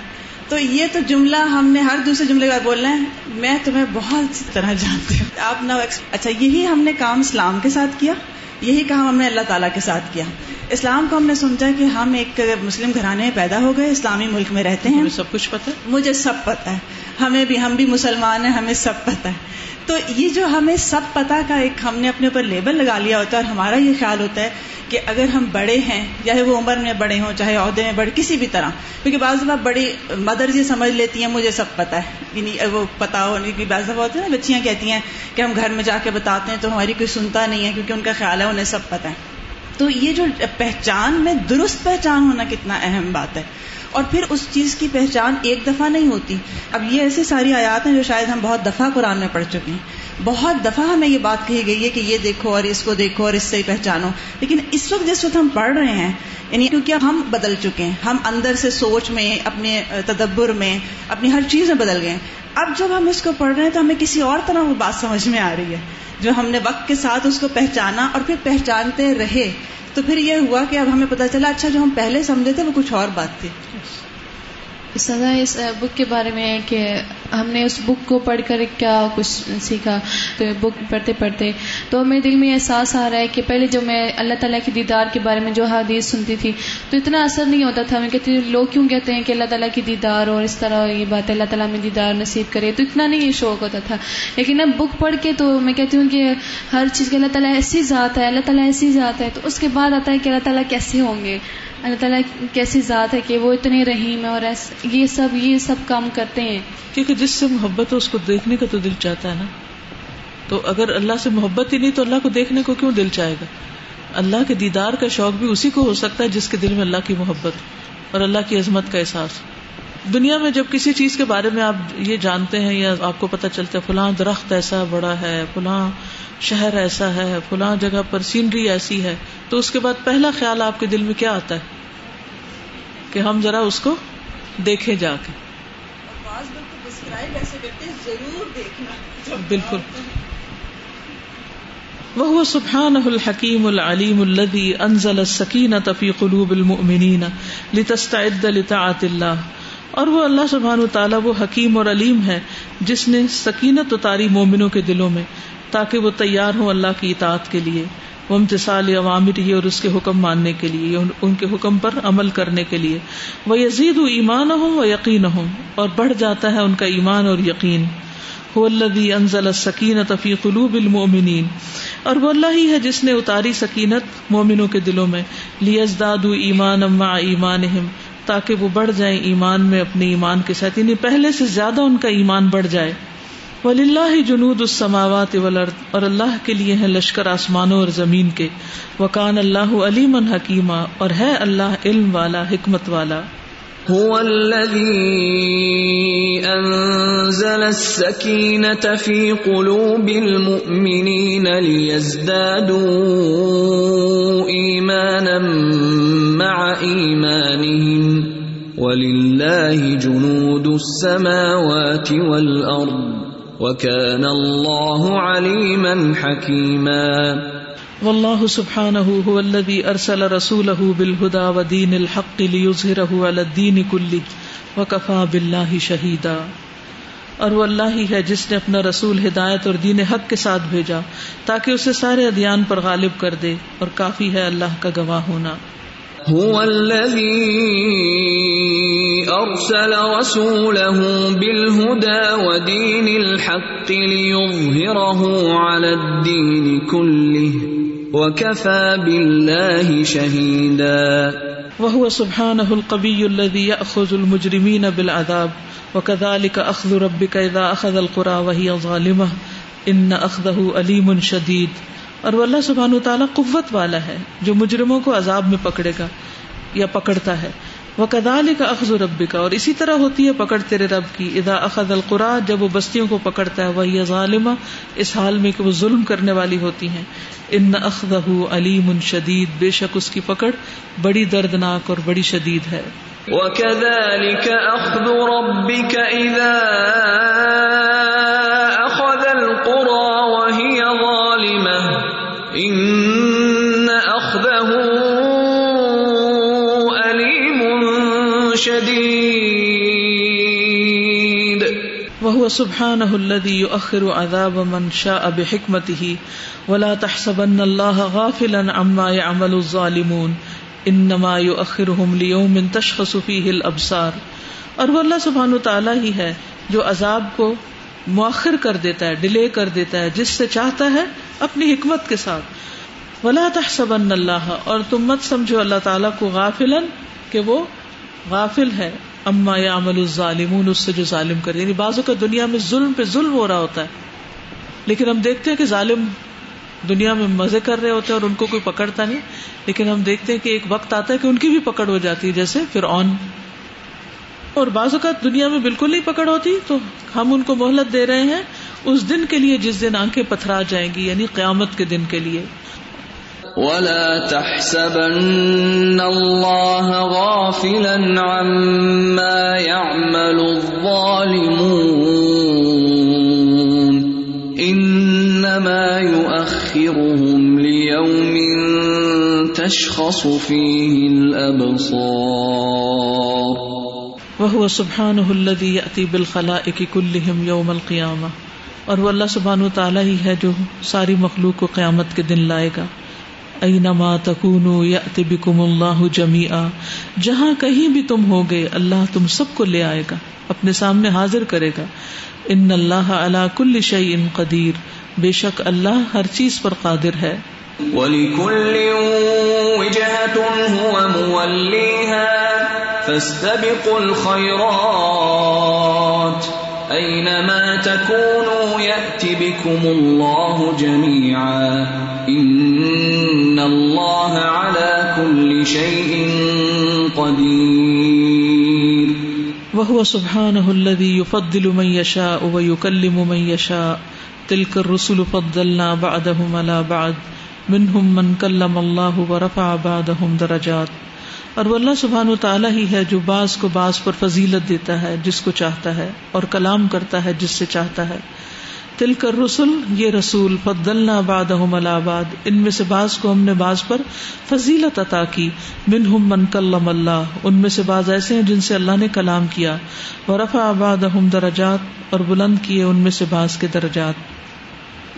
تو یہ تو جملہ ہم نے ہر دوسرے جملے کا بولنا ہے۔ میں تمہیں بہت طرح جانتی ہوں۔ آپ نہ اچھا یہی ہم نے کام اسلام کے ساتھ کیا یہی کام ہم نے اللہ تعالیٰ کے ساتھ کیا۔ اسلام کو ہم نے سمجھا کہ ہم ایک مسلم گھرانے میں پیدا ہو گئے اسلامی ملک میں رہتے ہیں۔ سب کچھ پتا مجھے سب پتا ہے۔ ہمیں بھی ہم بھی مسلمان ہیں ہمیں سب پتا ہے۔ تو یہ جو ہمیں سب پتا کا ایک ہم نے اپنے اوپر لیبل لگا لیا ہوتا ہے اور ہمارا یہ خیال ہوتا ہے کہ اگر ہم بڑے ہیں، چاہے وہ عمر میں بڑے ہوں، چاہے عہدے میں بڑے، کسی بھی طرح، کیونکہ بعض دفعہ بڑی مدر جی سمجھ لیتی ہیں، مجھے سب پتا ہے۔ یعنی وہ پتا ہونے یعنی کی بعض دفعہ ہوتی ہے نا، بچیاں کہتی ہیں کہ ہم گھر میں جا کے بتاتے ہیں تو ہماری کوئی سنتا نہیں ہے، کیونکہ ان کا خیال ہے، انہیں سب پتا ہے۔ تو یہ جو پہچان میں درست پہچان ہونا کتنا اہم بات ہے۔ اور پھر اس چیز کی پہچان ایک دفعہ نہیں ہوتی۔ اب یہ ایسی ساری آیات ہیں جو شاید ہم بہت دفعہ قرآن میں پڑھ چکے ہیں۔ بہت دفعہ ہمیں یہ بات کہی گئی ہے کہ یہ دیکھو اور اس کو دیکھو اور اس سے پہچانو۔ لیکن اس وقت جس وقت ہم پڑھ رہے ہیں یعنی کیونکہ ہم بدل چکے ہیں، ہم اندر سے سوچ میں، اپنے تدبر میں، اپنی ہر چیز میں بدل گئے اب جب ہم اس کو پڑھ رہے ہیں تو ہمیں کسی اور طرح وہ بات سمجھ میں آ رہی ہے، جو ہم نے وقت کے ساتھ اس کو پہچانا اور پھر پہچانتے رہے۔ تو پھر یہ ہوا کہ اب ہمیں پتا چلا اچھا جو ہم پہلے سمجھے تھے وہ کچھ اور بات تھی۔ سزا اس بک کے بارے میں ہے کہ ہم نے اس بک کو پڑھ کر کیا کچھ سیکھا تو بک پڑھتے پڑھتے تو میرے دل میں احساس آ رہا ہے کہ پہلے جو میں اللہ تعالیٰ کی دیدار کے بارے میں جو حدیث سنتی تھی تو اتنا اثر نہیں ہوتا تھا۔ میں کہتی ہوں لوگ کیوں کہتے ہیں کہ اللہ تعالیٰ کی دیدار اور اس طرح یہ بات اللہ تعالیٰ میں دیدار نصیب کرے تو اتنا نہیں یہ شوق ہوتا تھا۔ لیکن اب بک پڑھ کے تو میں کہتی ہوں کہ ہر چیز کے اللہ تعالیٰ ایسی ذات ہے، اللہ تعالیٰ ایسی ذات ہے تو اس کے بعد آتا ہے کہ اللہ تعالیٰ کیسے ہوں گے؟ اللہ تعالیٰ کیسی ذات ہے کہ وہ اتنے رحیم ہے اور یہ سب یہ سب کام کرتے ہیں۔ کیونکہ جس سے محبت ہے اس کو دیکھنے کا تو دل چاہتا ہے نا۔ تو اگر اللہ سے محبت ہی نہیں تو اللہ کو دیکھنے کو کیوں دل چاہے گا؟ اللہ کے دیدار کا شوق بھی اسی کو ہو سکتا ہے جس کے دل میں اللہ کی محبت اور اللہ کی عظمت کا احساس۔ دنیا میں جب کسی چیز کے بارے میں آپ یہ جانتے ہیں یا آپ کو پتا چلتا ہے فلاں درخت ایسا بڑا ہے فلاں شہر ایسا ہے فلاں جگہ پر سینری ایسی ہے تو اس کے بعد پہلا خیال آپ کے دل میں کیا آتا ہے؟ کہ ہم ذرا اس کو دیکھیں جا کے۔ بالکل وہ سبحان الحکیم العلیم الذي انزل السکینة في قلوب المؤمنین لتستعد لطاعت اللہ۔ اور وہ اللہ سبحان و تعالیٰ وہ حکیم اور علیم ہے جس نے سکینت اتاری مومنوں کے دلوں میں تاکہ وہ تیار ہوں اللہ کی اطاعت کے لیے وہ امتسال عوامر ہی اور اس کے حکم ماننے کے لیے، ان کے حکم پر عمل کرنے کے لیے۔ وہ یزید ایمان ہوں و یقین ہوں اور بڑھ جاتا ہے ان کا ایمان اور یقین۔ انزل سکینت فی قلوب المؤمنین اور وہ اللہ ہی ہے جس نے اتاری سکینت مومنوں کے دلوں میں۔ لیزداد ایمان اما ایمان تاکہ وہ بڑھ جائیں ایمان میں اپنے ایمان کے ساتھ یعنی پہلے سے زیادہ ان کا ایمان بڑھ جائے۔ ولی اللہ جنود السماوات والارض اور اللہ کے لیے ہیں لشکر آسمانوں اور زمین کے۔ وکان اللہ علیمن حکیمہ اور ہے اللہ علم والا، حکمت والا۔ هو الذي أنزل السكينة في قلوب المؤمنين ليزدادوا إيمانا مع إيمانهم ولله جنود السماوات والأرض وكان الله عليما حكيما والله سبحانه هو الذي ارسل رسوله بالهدى ودين الحق ليظهره على الدين كله وكفى بالله شهيدا اور وہ اللہ ہی ہے جس نے اپنا رسول ہدایت اور دین حق کے ساتھ بھیجا تاکہ اسے سارے ادیان پر غالب کر دے اور کافی ہے اللہ کا گواہ ہونا۔ هو الذي ارسل رسوله بالهدى ودين الحق ليظهره على الدين كله وكفى بالله شهيدا وهو سبحانه القبي الذي ياخذ المجرمين بالعذاب وكذلك اخذ ربك اذا اخذ القرى وهي ظالمه ان اخذه اليم شديد اور وہ اللہ سبحان تعالیٰ قوت والا ہے جو مجرموں کو عذاب میں پکڑے گا یا پکڑتا ہے. وہ کدال کا اخذ رب کا اور اسی طرح ہوتی ہے پکڑ تیرے رب کی۔ ادا اخذ القرا جب وہ بستیوں کو پکڑتا ہے وہ یہ ظالمہ اس حال میں کہ وہ ظلم کرنے والی ہوتی ہیں۔ ان اخذ علیم شدید بے شک اس کی پکڑ بڑی دردناک اور بڑی شدید ہے۔ وَكَذَلِكَ أَخْذُ رَبِّكَ إِذَا أَخَذَ الْقُرَى، وَهِيَ ظَالِمَةٌ۔ ان وهو سبحانه الذي يؤخر عذاب من شاء بحكمته ولا تحسبن الله غافلا عما يعمل الظالمون انما يؤخرهم ليوم تشخص فيه الابصار اور وہ اللہ سبحانہ تعالی ہی ہے جو عذاب کو مؤخر کر دیتا ہے، ڈیلے کر دیتا ہے، جس سے چاہتا ہے اپنی حکمت کے ساتھ۔ ولا تحسبن اللہ اور تم مت سمجھو اللہ تعالیٰ کو غافل کہ وہ غافل ہے۔ اما یا عمل الظالمون، اس سے جو ظالم کر یعنی بازو کا دنیا میں ظلم پہ ظلم ہو رہا ہوتا ہے۔ لیکن ہم دیکھتے ہیں کہ ظالم دنیا میں مزے کر رہے ہوتے ہیں اور ان کو کوئی پکڑتا نہیں۔ لیکن ہم دیکھتے ہیں کہ ایک وقت آتا ہے کہ ان کی بھی پکڑ ہو جاتی ہے، جیسے پھر آن اور بعض اوقات دنیا میں بالکل نہیں پکڑ ہوتی، تو ہم ان کو مہلت دے رہے ہیں۔ اس دن کے لیے جس دن آنکھیں پتھرا جائیں گی یعنی قیامت کے دن کے لیے۔ ولا تحسبن الله غافلا عما يعمل الظالمون انما يؤخرهم ليوم تشخص فيه الابصار وهو سبحانه الذي ياتي بالخلائق كلهم يوم القيامه اور وہ اللہ سبحانہ تعالیٰ ہی ہے جو ساری مخلوق کو قیامت کے دن لائے گا۔ اینما تکونو یأتی بکم اللہ جمیعا۔ جہاں کہیں بھی تم ہوگے، اللہ تم سب کو لے آئے گا، اپنے سامنے حاضر کرے گا۔ ان اللہ علی کل شیء قدیر۔ بے شک اللہ ہر چیز پر قادر ہے۔ ولكل وجهة هو موليها۔ فاستبقوا الخيرات۔ أينما تكونوا يأتي بكم الله جميعا إن الله على كل شيء قدير. وهو سبحانه الذي يفضل من يشاء ويكلم من يشاء. تلك الرسل فضلنا بعدهم على بعد. منهم من كلم الله ورفع بعدهم درجات. اور وہ اللہ سبحان و تعالیٰ ہی ہے جو بعض کو بعض پر فضیلت دیتا ہے، جس کو چاہتا ہے، اور کلام کرتا ہے جس سے چاہتا ہے۔ تل کر رسول یہ رسول، فضلنا باد آباد ان میں سے بعض کو ہم نے بعض پر فضیلت عطا کی۔ بن ہم من کلم اللہ۔ ان میں سے بعض ایسے ہیں جن سے اللہ نے کلام کیا۔ وہ رفا آباد ہم درجات، اور بلند کیے ان میں سے بعض کے درجات۔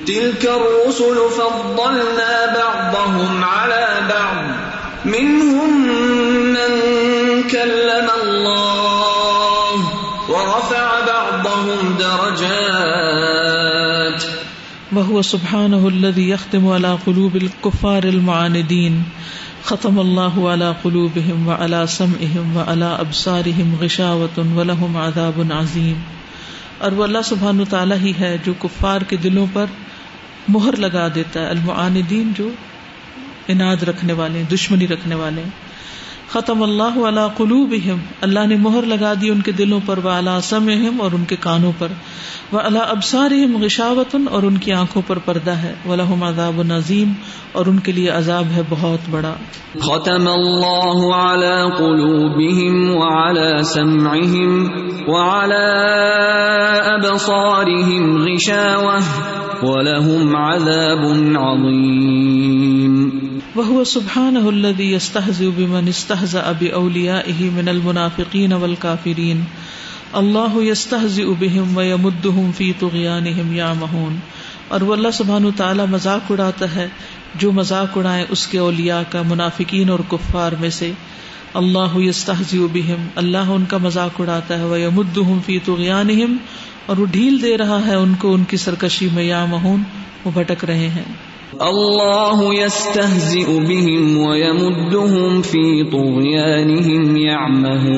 تلك الرسل فضلنا بعضهم على بعض۔ منهم من كلم الله ورفع بعضهم درجات. وهو سبحانه الذي يختم على قلوب الكفار المعاندين. ختم الله على قلوبهم وعلى سمعهم وعلى أبصارهم غشاوة ولهم عذاب عظيم. اور وہ اللہ سبحانہ تعالیٰ ہی ہے جو کفار کے دلوں پر مہر لگا دیتا ہے، المعاندین جو اناد رکھنے والے دشمنی رکھنے والے ختم اللہ علی قلوبہم۔ اللہ نے مہر لگا دی ان کے دلوں پر وہ اللہ سمہم اور ان کے کانوں پر۔ وہ اللہ ابسارہم غشاوتن اور ان کی آنکھوں پر پردہ ہے۔ ولہم عذاب نظیم اور ان کے لیے عذاب ہے بہت بڑا۔ ختم اللہ علی قلوبہم وعلی سمعہم وعلی ابصارہم غشاوہ۔ ولہم عذاب عظیم۔ وہ سبحانه الذي يستهزئ بمن استهزأ بأوليائه من المنافقين والكافرين اللہ يستهزئ بهم ويمدهم في طغيانهم يعمهون اور وہ اللہ سبحانہ تعالی مذاق اڑاتا ہے، جو مذاق اڑائے اس کے اولیاء کا، منافقین اور کفار میں سے۔ اللہ يستهزئ بهم اللہ ان کا مذاق اڑاتا ہے ويمدهم في طغيانهم اور وہ ڈھیل دے رہا ہے ان کو، ان کی سرکشی میں یا مہون وہ بھٹک رہے ہیں۔ اللہ يستهزئ بهم ويمدهم في طغيانهم يعمهون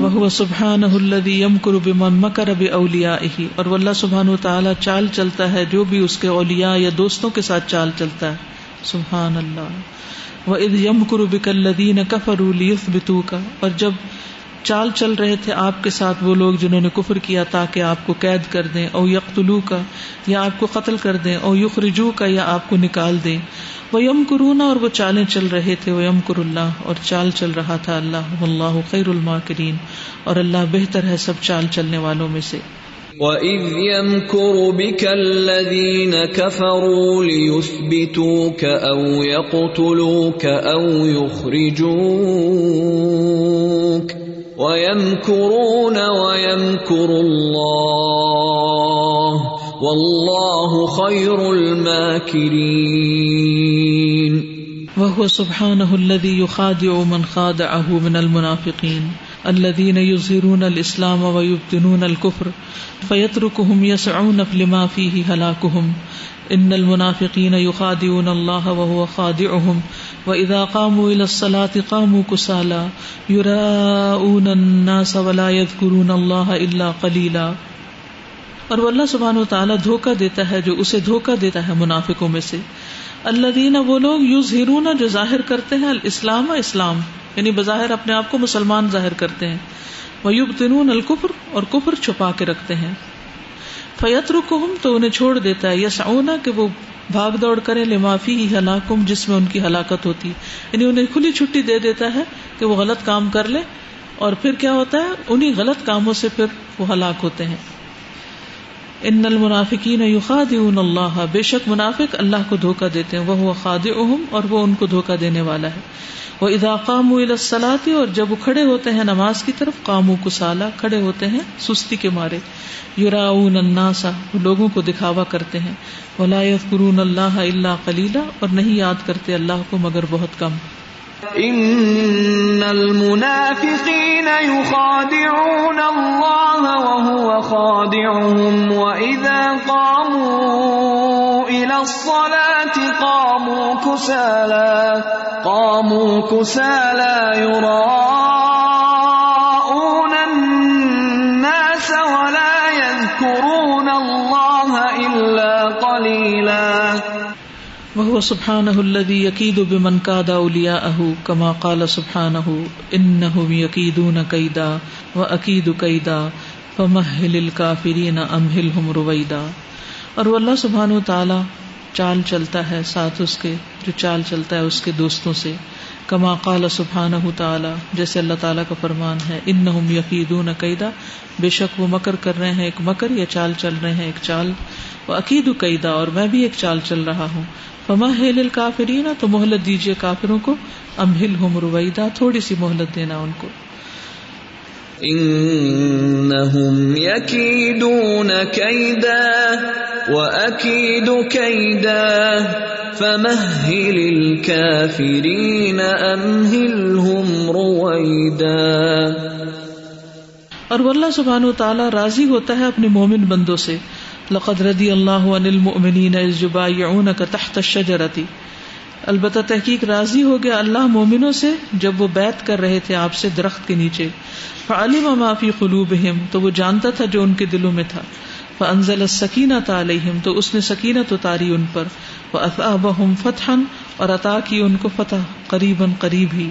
وهو سبحانه الذي يمكر بمن مكر باوليائه اور وہ اللہ سبحانہ وتعالی چال چلتا ہے جو بھی اس کے اولیاء یا دوستوں کے ساتھ چال چلتا ہے۔ سبحان اللہ۔ وَإِذْ يَمْكُرُ بِكَ الَّذِينَ كَفَرُوا لِيُثْبِتُوكَ اور جب چال چل رہے تھے آپ کے ساتھ وہ لوگ جنہوں نے کفر کیا تاکہ آپ کو قید کر دیں او یقتلو کا یا آپ کو قتل کر دیں، او یخرجو کا یا آپ کو نکال دیں۔ وہ یم کرونا اور وہ چالیں چل رہے تھے وہ یم کر اللہ اور چال چل رہا تھا اللہ اللہ خیر الما کرین اور اللہ بہتر ہے سب چال چلنے والوں میں سے۔ وَإِذْ يَمْكُرُ بِكَ الَّذِينَ كَفَرُوا لِيُثْبِتُوكَ أَوْ يَقْتُلُوكَ أَوْ يُخْرِجُوكَ وَيَمْكُرُونَ وَيَمْكُرُ اللَّهُ وَاللَّهُ خَيْرُ الْمَاكِرِينَ وهو سبحانه الذي يخادع من خادعه من المنافقين الذين يظهرون الإسلام ويبتنون الكفر فيتركهم يسعون لما فيه هلاكهم ان المنافقين يخادعون الله وهو خادعهم واذا قاموا الى الصلاه قاموا كسالى يراءون الناس ولا يذكرون الله الا قليلا۔ اور وہ اللہ سبحانہ و تعالیٰ دھوکہ دیتا ہے جو اسے دھوکہ دیتا ہے منافقوں میں سے۔ اللہ دینا وہ لوگ یوز ہیرون جو ظاہر کرتے ہیں اسلام اسلام یعنی بظاہر اپنے آپ کو مسلمان ظاہر کرتے ہیں۔ وہ یوب تنون الکفر اور کفر چھپا کے رکھتے ہیں۔ فیت رکم تو انہیں چھوڑ دیتا ہے۔ یس اونا کہ وہ بھاگ دوڑ کریں لمافی ہی ہلاکم، جس میں ان کی ہلاکت ہوتی یعنی انہیں کھلی چھٹی دے دیتا ہے کہ وہ غلط کام کر لے اور پھر کیا ہوتا ہے؟ انہیں غلط کاموں سے پھر وہ ہلاک ہوتے ہیں۔ ان المنافقین یخادعون اللہ۔ بے شک منافق اللہ کو دھوکا دیتے ہیں۔ وہ خادعهم اور وہ ان کو دھوکا دینے والا ہے۔ وہ اذا قاموا الى اور جب وہ کھڑے ہوتے ہیں نماز کی طرف، قاموا کسالا، کھڑے ہوتے ہیں سستی کے مارے۔ یراؤن الناس لوگوں کو دکھاوا کرتے ہیں۔ ولا یذکرون اللہ الا قلیلا اور نہیں یاد کرتے اللہ کو مگر بہت کم۔ ان المنافقين يخادعون الله وهو خادعهم واذا قاموا الى الصلاه قاموا كسالى قاموا كسالى يراءون الناس ولا يذكرون الله الا قليلا. وہ سبحانہ الذي يكيد بمن كاد اولياءه كما قال سبحانه انهم يكيدون كيدا واكيد كيدا فمهل الكافرين امهلهم رويدا. اور وہ اللہ سبحانہ تعالی چال چلتا ہے، ساتھ اس کے جو چال چلتا ہے، اس کے دوستوں سے۔ کما قال سبحانہ تعالی، جیسے اللہ تعالیٰ کا فرمان ہے، انہم یقیدون قیدا۔ بے شک وہ مکر کر رہے ہیں، ایک مکر یا چال چل رہے ہیں، ایک چال۔ وہ عقید قیدا، اور میں بھی ایک چال چل رہا ہوں۔ فما ہل کافرین تو مہلت دیجیے کافروں کو۔ امہل ہم رویدا، تھوڑی سی مہلت دینا ان کو۔ انہم یکیدون کیدا واکید کیدا فمہل الكافرین امہلہم رویدا اور وہ اللہ سبحانہ و تعالی راضی ہوتا ہے اپنے مومن بندوں سے. لقد رضی اللہ عن المؤمنین اذ یبایعونک تحت الشجرۃ البتہ تحقیق راضی ہو گیا اللہ مومنوں سے جب وہ بیت کر رہے تھے آپ سے درخت کے نیچے۔ فعلم ما فی قلوبہم، تو وہ جانتا تھا جو ان کے دلوں میں تھا۔ فانزل السکینۃ علیہم، تو اس نے سکینت اتاری ان پر۔ واثابہم فتحا، اور عطا کی ان کو فتح، قریبا قریب ہی۔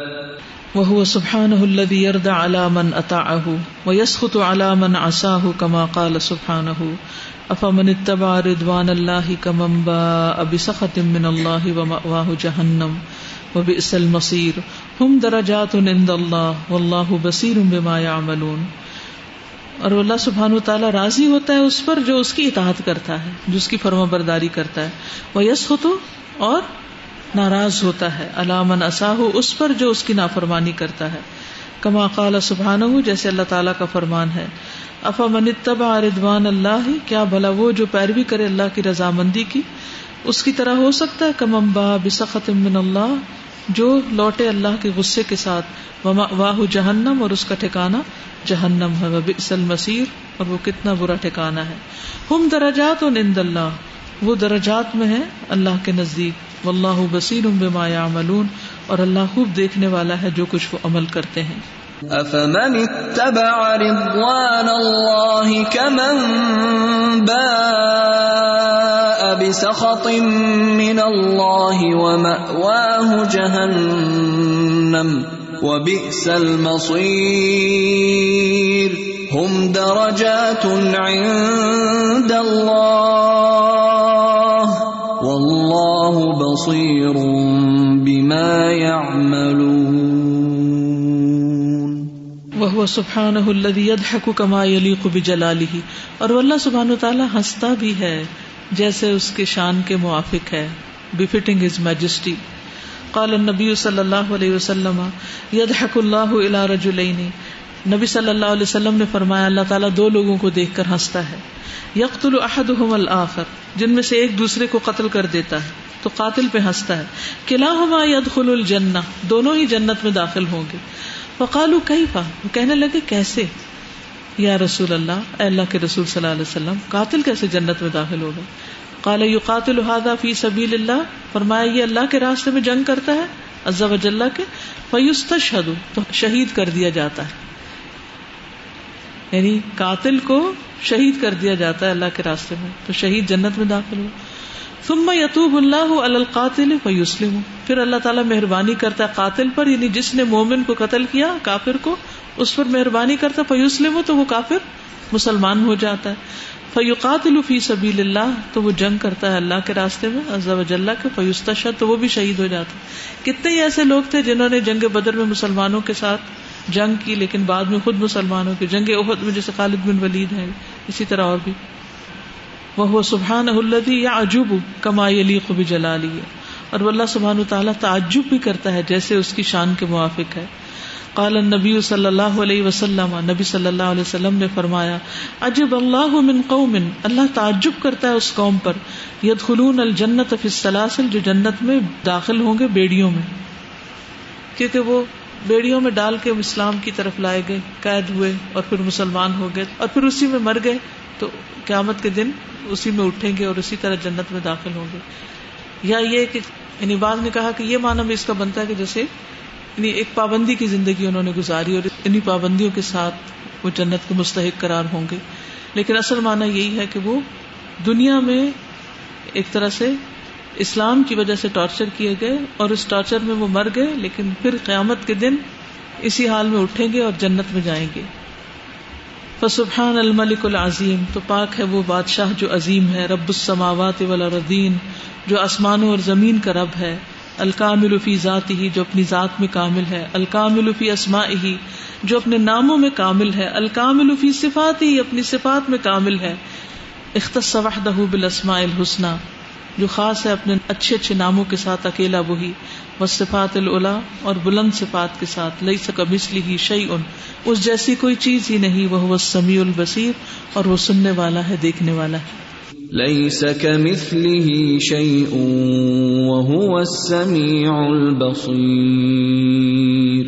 وہ سبحان الذي يرضى على من اطاعه ويسخط على من عصاه كما قال سبحانه. افمن اتبع رضوان الله كمن باء بسخط من الله ومأواه جهنم وبئس المصير. هم درجات عند الله والله بصير بما يعملون. اور اللہ سبحانہ تعالیٰ راضی ہوتا ہے اس پر جو اس کی اطاعت کرتا ہے، جو اس کی فرما برداری کرتا ہے. وہ یس ہو تو اور ناراض ہوتا ہے۔ علامن اصاہ اس پر جو اس کی نافرمانی کرتا ہے۔ کما قال سبحان جیسے اللہ تعالیٰ کا فرمان ہے۔ افا من اتبع ردوان اللہ، کیا بھلا وہ جو پیروی کرے اللہ کی رضامندی کی؟ اس کی طرح ہو سکتا ہے۔ کم امبا بسخت من اللہ، جو لوٹے اللہ کے غصے کے ساتھ۔ واہ جہنم، اور اس کا ٹھکانا جہنم ہے۔ بئس اور وہ کتنا برا ٹھکانا ہے۔ ہم درجات و نند اللہ، وہ درجات میں ہے اللہ کے نزدیک۔ واللہ بصیر بما يعملون اور اللہ خوب دیکھنے والا ہے جو کچھ وہ عمل کرتے ہیں۔ افمن اتبع رضوان الله كمن باء بسخط من الله ومأواه جهنم وبئس المصير هم درجات عند الله واللہ بصیر بما يعملون. وهو سبحانه الذي يضحك كما يليق بجلاله. اور وہ اللہ سبحانہ تعالی ہنستا بھی ہے، جیسے اس کے شان کے موافق ہے بفٹنگ ہز میجسٹی قال النبی صلی اللہ علیہ وسلم، يضحك الله الى رجلين. نبی صلی اللہ علیہ وسلم نے فرمایا، اللہ تعالیٰ دو لوگوں کو دیکھ کر ہنستا ہے۔ یقتل احدهم الاخر جن میں سے ایک دوسرے کو قتل کر دیتا ہے، تو قاتل پہ ہنستا ہے۔ کلاہما يدخل الجنہ، دونوں ہی جنت میں داخل ہوں گے۔ فقالوا کیفا؟ وہ کہنے لگے، کیسے؟ یا رسول اللہ، اے اللہ کے رسول صلی اللہ علیہ وسلم، قاتل کیسے جنت میں داخل ہوگا؟ قال، یقاتل هذا فی سبیل اللہ۔ فرمایا، یہ اللہ کے راستے میں جنگ کرتا ہے عزا وجاللہ کے فیستشہد تو شہید کر دیا جاتا ہے۔ یعنی قاتل کو شہید کر دیا جاتا ہے اللہ کے راستے میں، تو شہید جنت میں داخل ہوا ثم یتوب اللہ القاتل فیسلم۔ پھر اللہ تعالیٰ مہربانی کرتا ہے قاتل پر یعنی جس نے مومن کو قتل کیا، کافر کو، اس پر مہربانی کرتا فیوسلم تو وہ کافر مسلمان ہو جاتا ہے۔ فیوقات فی سبیل اللہ، تو وہ جنگ کرتا ہے اللہ کے راستے میں عزا وجاللہ کے فیوستا شد تو وہ بھی شہید ہو جاتا ہے۔ کتنے ایسے لوگ تھے جنہوں نے جنگ بدر میں مسلمانوں کے ساتھ جنگ کی، لیکن بعد میں خود مسلمانوں کی جنگ عہد میں، جیسے خالد بن ولید ہے اسی طرح اور بھی۔ وہ سبحان الدی یا عجوب کما علی خوبی جلالی اور اللہ سبحان تعالیٰ تعجب بھی کرتا ہے، جیسے اس کی شان کے موافق ہے۔ قال النبی صلی اللہ علیہ وسلم، نبی صلی اللہ علیہ وسلم نے فرمایا، عجب اللہ من قوم، اللہ تعجب کرتا ہے اس قوم پر۔ یدخلون الجنت فی السلاسل، جو جنت میں داخل ہوں گے، بیڑیوں میں۔ کیونکہ وہ بیڑیوں میں ڈال کے اسلام کی طرف لائے گئے، قید ہوئے اور پھر مسلمان ہو گئے اور پھر اسی میں مر گئے۔ تو قیامت کے دن اسی میں اٹھیں گے اور اسی طرح جنت میں داخل ہوں گے۔ یا یہ کہ یعنی بعض نے کہا کہ یہ معنی بھی اس کا بنتا ہے کہ جیسے یعنی ایک پابندی کی زندگی انہوں نے گزاری اور انہیں پابندیوں کے ساتھ وہ جنت کے مستحق قرار ہوں گے۔ لیکن اصل معنی یہی ہے کہ وہ دنیا میں ایک طرح سے اسلام کی وجہ سے ٹارچر کیے گئے اور اس ٹارچر میں وہ مر گئے، لیکن پھر قیامت کے دن اسی حال میں اٹھیں گے اور جنت میں جائیں گے۔ فسبحان الملک العظیم، تو پاک ہے وہ بادشاہ جو عظیم ہے، رب السماوات والارضین، جو آسمانوں اور زمین کا رب ہے۔ الکامل فی ذات ہی جو اپنی ذات میں کامل ہے۔ الکامل فی اسماء ہی جو اپنے ناموں میں کامل ہے۔ الکامل فی صفات ہی اپنی صفات میں کامل ہے۔ اختص وحدہ بالاسماء الحسنى۔ جو خاص ہے اپنے اچھے اچھے ناموں کے ساتھ اکیلا وہی وہ صفات العلا اور بلند صفات کے ساتھ لئی سکا مسلی ہی شعی ان اس جیسی کوئی چیز ہی نہیں وہ سمیع البصیر اور وہ سننے والا ہے دیکھنے والا ہے۔ ليس كمثله شيء وهو السميع البصير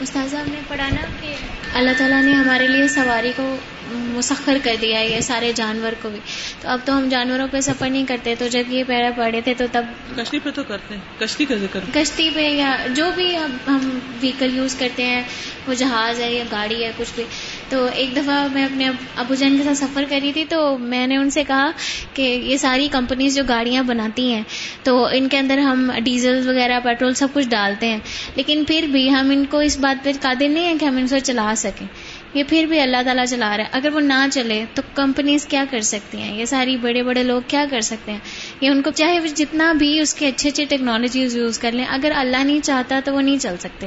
استاذہ ہم نے پڑھا نا کہ اللہ تعالیٰ نے ہمارے لیے سواری کو مسخر کر دیا ہے یہ سارے جانور کو بھی۔ تو اب تو ہم جانوروں پہ سفر نہیں کرتے تو جب یہ پیڑا پڑے تھے تو تب کشتی پہ تو کرتے ہیں کشتی کا ذکر۔ کشتی پہ یا جو بھی اب ہم ویکل یوز کرتے ہیں وہ جہاز ہے یا گاڑی ہے کچھ بھی۔ تو ایک دفعہ میں اپنے ابو جان کے ساتھ سفر کری تھی تو میں نے ان سے کہا کہ یہ ساری کمپنیز جو گاڑیاں بناتی ہیں تو ان کے اندر ہم ڈیزل وغیرہ پیٹرول سب کچھ ڈالتے ہیں۔ لیکن پھر بھی ہم ان کو اس بات پہ قادر نہیں ہیں کہ ہم ان سے چلا سکیں۔ یہ پھر بھی اللہ تعالیٰ چلا رہا ہے۔ اگر وہ نہ چلے تو کمپنیز کیا کر سکتی ہیں؟ یہ ساری بڑے بڑے لوگ کیا کر سکتے ہیں؟ یہ ان کو چاہے وہ جتنا بھی اس کے اچھے اچھے ٹیکنالوجیز یوز کر لیں اگر اللہ نہیں چاہتا تو وہ نہیں چل سکتے۔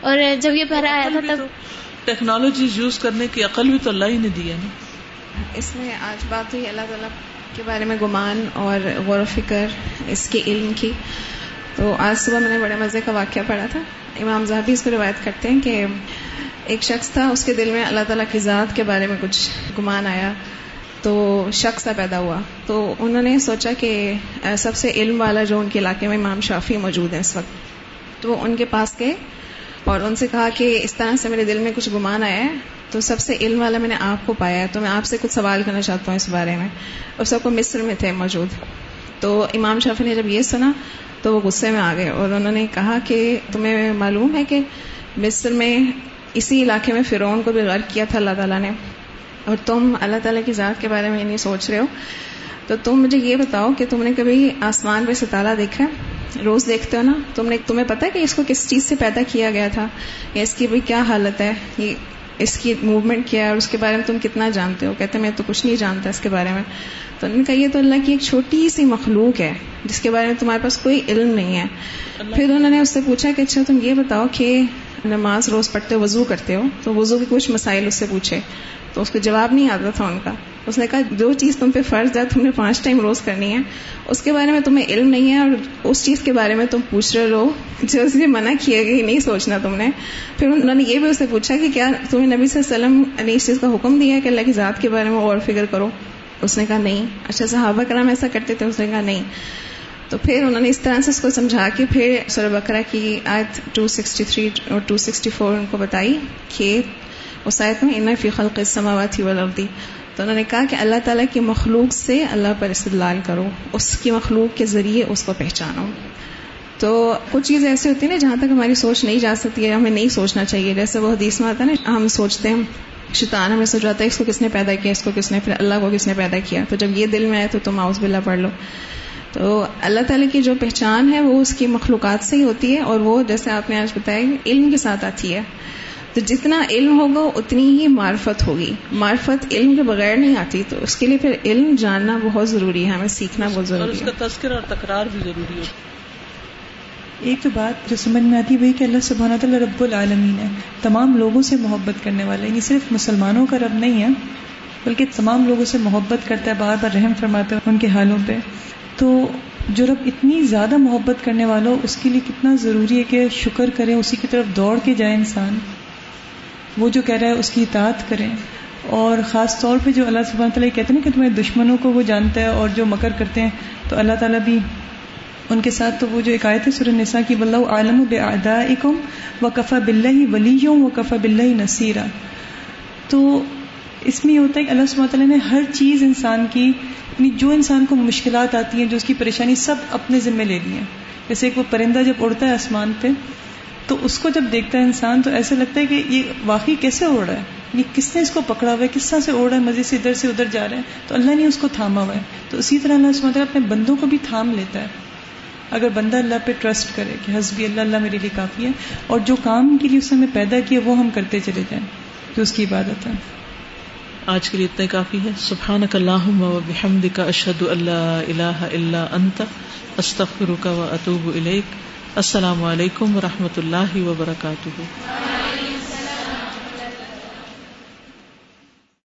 اور جب یہ پہرا آیا تھا تب ٹیکنالوجیز یوز کرنے کی عقل بھی تو اللہ ہی نے دی ہے نا۔ اس میں آج بات ہوئی اللہ تعالیٰ کے بارے میں گمان اور غور و فکر اس کے علم کی۔ تو آج صبح میں نے بڑے مزے کا واقعہ پڑھا تھا۔ امام زہبی اس کو روایت کرتے ہیں کہ ایک شخص تھا، اس کے دل میں اللہ تعالیٰ کی ذات کے بارے میں کچھ گمان آیا۔ تو شخص سا پیدا ہوا۔ تو انہوں نے سوچا کہ سب سے علم والا جو ان کے علاقے میں امام شافی موجود ہیں اس وقت۔ تو وہ ان کے پاس گئے اور ان سے کہا کہ اس طرح سے میرے دل میں کچھ گمان آیا ہے، تو سب سے علم والا میں نے آپ کو پایا ہے، تو میں آپ سے کچھ سوال کرنا چاہتا ہوں اس بارے میں۔ اور سب کو مصر میں تھے موجود۔ تو امام شافی نے جب یہ سنا، تو وہ غصے میں آ گئے اور انہوں نے کہا کہ تمہیں معلوم ہے کہ مصر میں اسی علاقے میں فرعون کو بھی غرق کیا تھا اللہ تعالیٰ نے۔ اور تم اللہ تعالیٰ کی ذات کے بارے میں نہیں سوچ رہے ہو۔ تو تم مجھے یہ بتاؤ کہ تم نے کبھی آسمان پہ ستارہ دیکھا ہے؟ روز دیکھتے ہو نا؟ تم نے تمہیں پتا کہ اس کو کس چیز سے پیدا کیا گیا تھا؟ یا اس کی بھی کیا حالت ہے؟ یہ اس کی موومنٹ کیا ہے؟ اور اس کے بارے میں تم کتنا جانتے ہو؟ کہتے میں تو کچھ نہیں جانتا اس کے بارے میں۔ تو انہوں نے کہا یہ تو اللہ کی ایک چھوٹی سی مخلوق ہے جس کے بارے میں تمہارے پاس کوئی علم نہیں ہے۔ پھر انہوں نے اس سے پوچھا کہ اچھا تم یہ بتاؤ کہ نماز روز پڑھتے وضو کرتے ہو، تو وضو کے کچھ مسائل اس سے پوچھے۔ تو اس کو جواب نہیں آتا تھا ان کا۔ اس نے کہا، جو چیز تم پہ فرض ہے، تم نے پانچ ٹائم روز کرنی ہے، اس کے بارے میں تمہیں علم نہیں ہے اور اس چیز کے بارے میں تم پوچھ رہے ہو۔ جو اس لیے منع کیے گئی نہیں سوچنا تم نے۔ پھر انہوں نے یہ بھی اسے پوچھا کہ کیا تمہیں نبی صلی اللہ علیہ وسلم نے اس چیز کا حکم دیا کہ اللہ کی ذات کے بارے میں اور فکر کرو؟ اس نے کہا، نہیں۔ اچھا صحابہ کرام ایسا کرتے تھے، اس نے کہا، نہیں۔ تو پھر انہوں نے اس طرح سے اس کو سمجھا کے پھر سور بکرا کی آیت 263 اور 264 ان کو بتائی کہ اس آیت میں ان فی خلق السماوات والارض۔ تو انہوں نے کہا کہ اللہ تعالیٰ کی مخلوق سے اللہ پر استدلال کرو، اس کی مخلوق کے ذریعے اس کو پہچانو۔ تو کچھ چیزیں ایسی ہوتی ہیں نا جہاں تک ہماری سوچ نہیں جا سکتی ہے، ہمیں نہیں سوچنا چاہیے۔ جیسے وہ حدیث میں آتا ہے نا، ہم سوچتے ہیں، شیطان ہمیں سوچ رہا ہے اس کو کس نے پیدا کیا، اس کو کس نے پھر اللہ کو کس نے پیدا کیا؟ تو جب یہ دل میں آئے تو تم آؤز بلا پڑھ لو۔ تو اللہ تعالیٰ کی جو پہچان ہے وہ اس کی مخلوقات سے ہی ہوتی ہے اور وہ جیسے آپ نے آج بتایا علم کے ساتھ آتی ہے۔ تو جتنا علم ہوگا اتنی ہی معرفت ہوگی۔ معرفت علم کے بغیر نہیں آتی۔ تو اس کے لیے پھر علم جاننا بہت ضروری ہے۔ ہمیں سیکھنا بہت ضروری ہے۔ اس کا تذکر اور تکرار بھی ضروری ہے۔ ایک تو بات جو سمجھ میں آتی ہے وہی کہ اللہ سبحانہ تعالیٰ رب العالمین ہے۔ تمام لوگوں سے محبت کرنے والا یعنی صرف مسلمانوں کا رب نہیں ہے بلکہ تمام لوگوں سے محبت کرتا ہے بار بار رحم فرماتا ہے ان کے حالوں پہ۔ تو جو رب اتنی زیادہ محبت کرنے والوں اس کے لیے کتنا ضروری ہے کہ شکر کریں، اسی کی طرف دوڑ کے جائے انسان۔ وہ جو کہہ رہا ہے، اس کی اطاعت کریں۔ اور خاص طور پہ جو اللہ سبحانہ تعالیٰ کہتے ہیں نا کہ تمہارے دشمنوں کو وہ جانتا ہے اور جو مکر کرتے ہیں، تو اللہ تعالیٰ بھی ان کے ساتھ تو وہ جو ایک آیت ہے سورہ نساء کی بلّہ عالم بے اکم و کفا بلّہ ولی و کفا بلّہ نصیرہ۔ تو اس میں یہ ہوتا ہے کہ اللہ سب تعالیٰ نے ہر چیز انسان کی یعنی جو انسان کو مشکلات آتی ہیں، جو اس کی پریشانی، سب اپنے ذمہ لے لی ہیں۔ جیسے ایک وہ پرندہ جب اڑتا ہے آسمان پہ، تو اس کو جب دیکھتا ہے انسان، تو ایسا لگتا ہے کہ یہ واقعی کیسے اڑ رہا ہے؟ یعنی کس نے اس کو پکڑا ہوا ہے؟ کس طرح سے اڑ رہا ہے؟ مزے سے ادھر سے ادھر جا رہا ہے۔ تو اللہ نے اس کو تھاما ہوا ہے۔ تو اسی طرح اللہ سمجھ اپنے بندوں کو بھی تھام لیتا ہے۔ اگر بندہ اللہ پہ ٹرسٹ کرے کہ حسبی اللہ اللہ میرے لیے کافی ہے، اور جو کام کے لیے اس نے پیدا کیا، وہ ہم کرتے چلے جائیں، جو اس کی عبادت ہے۔ آج کے لیے اتنے کافی ہے۔ سبحان کا اشد اللہ اللہ اللہ انت استخر کا و اطوب السلام علیکم و رحمۃ اللہ وبرکاتہ۔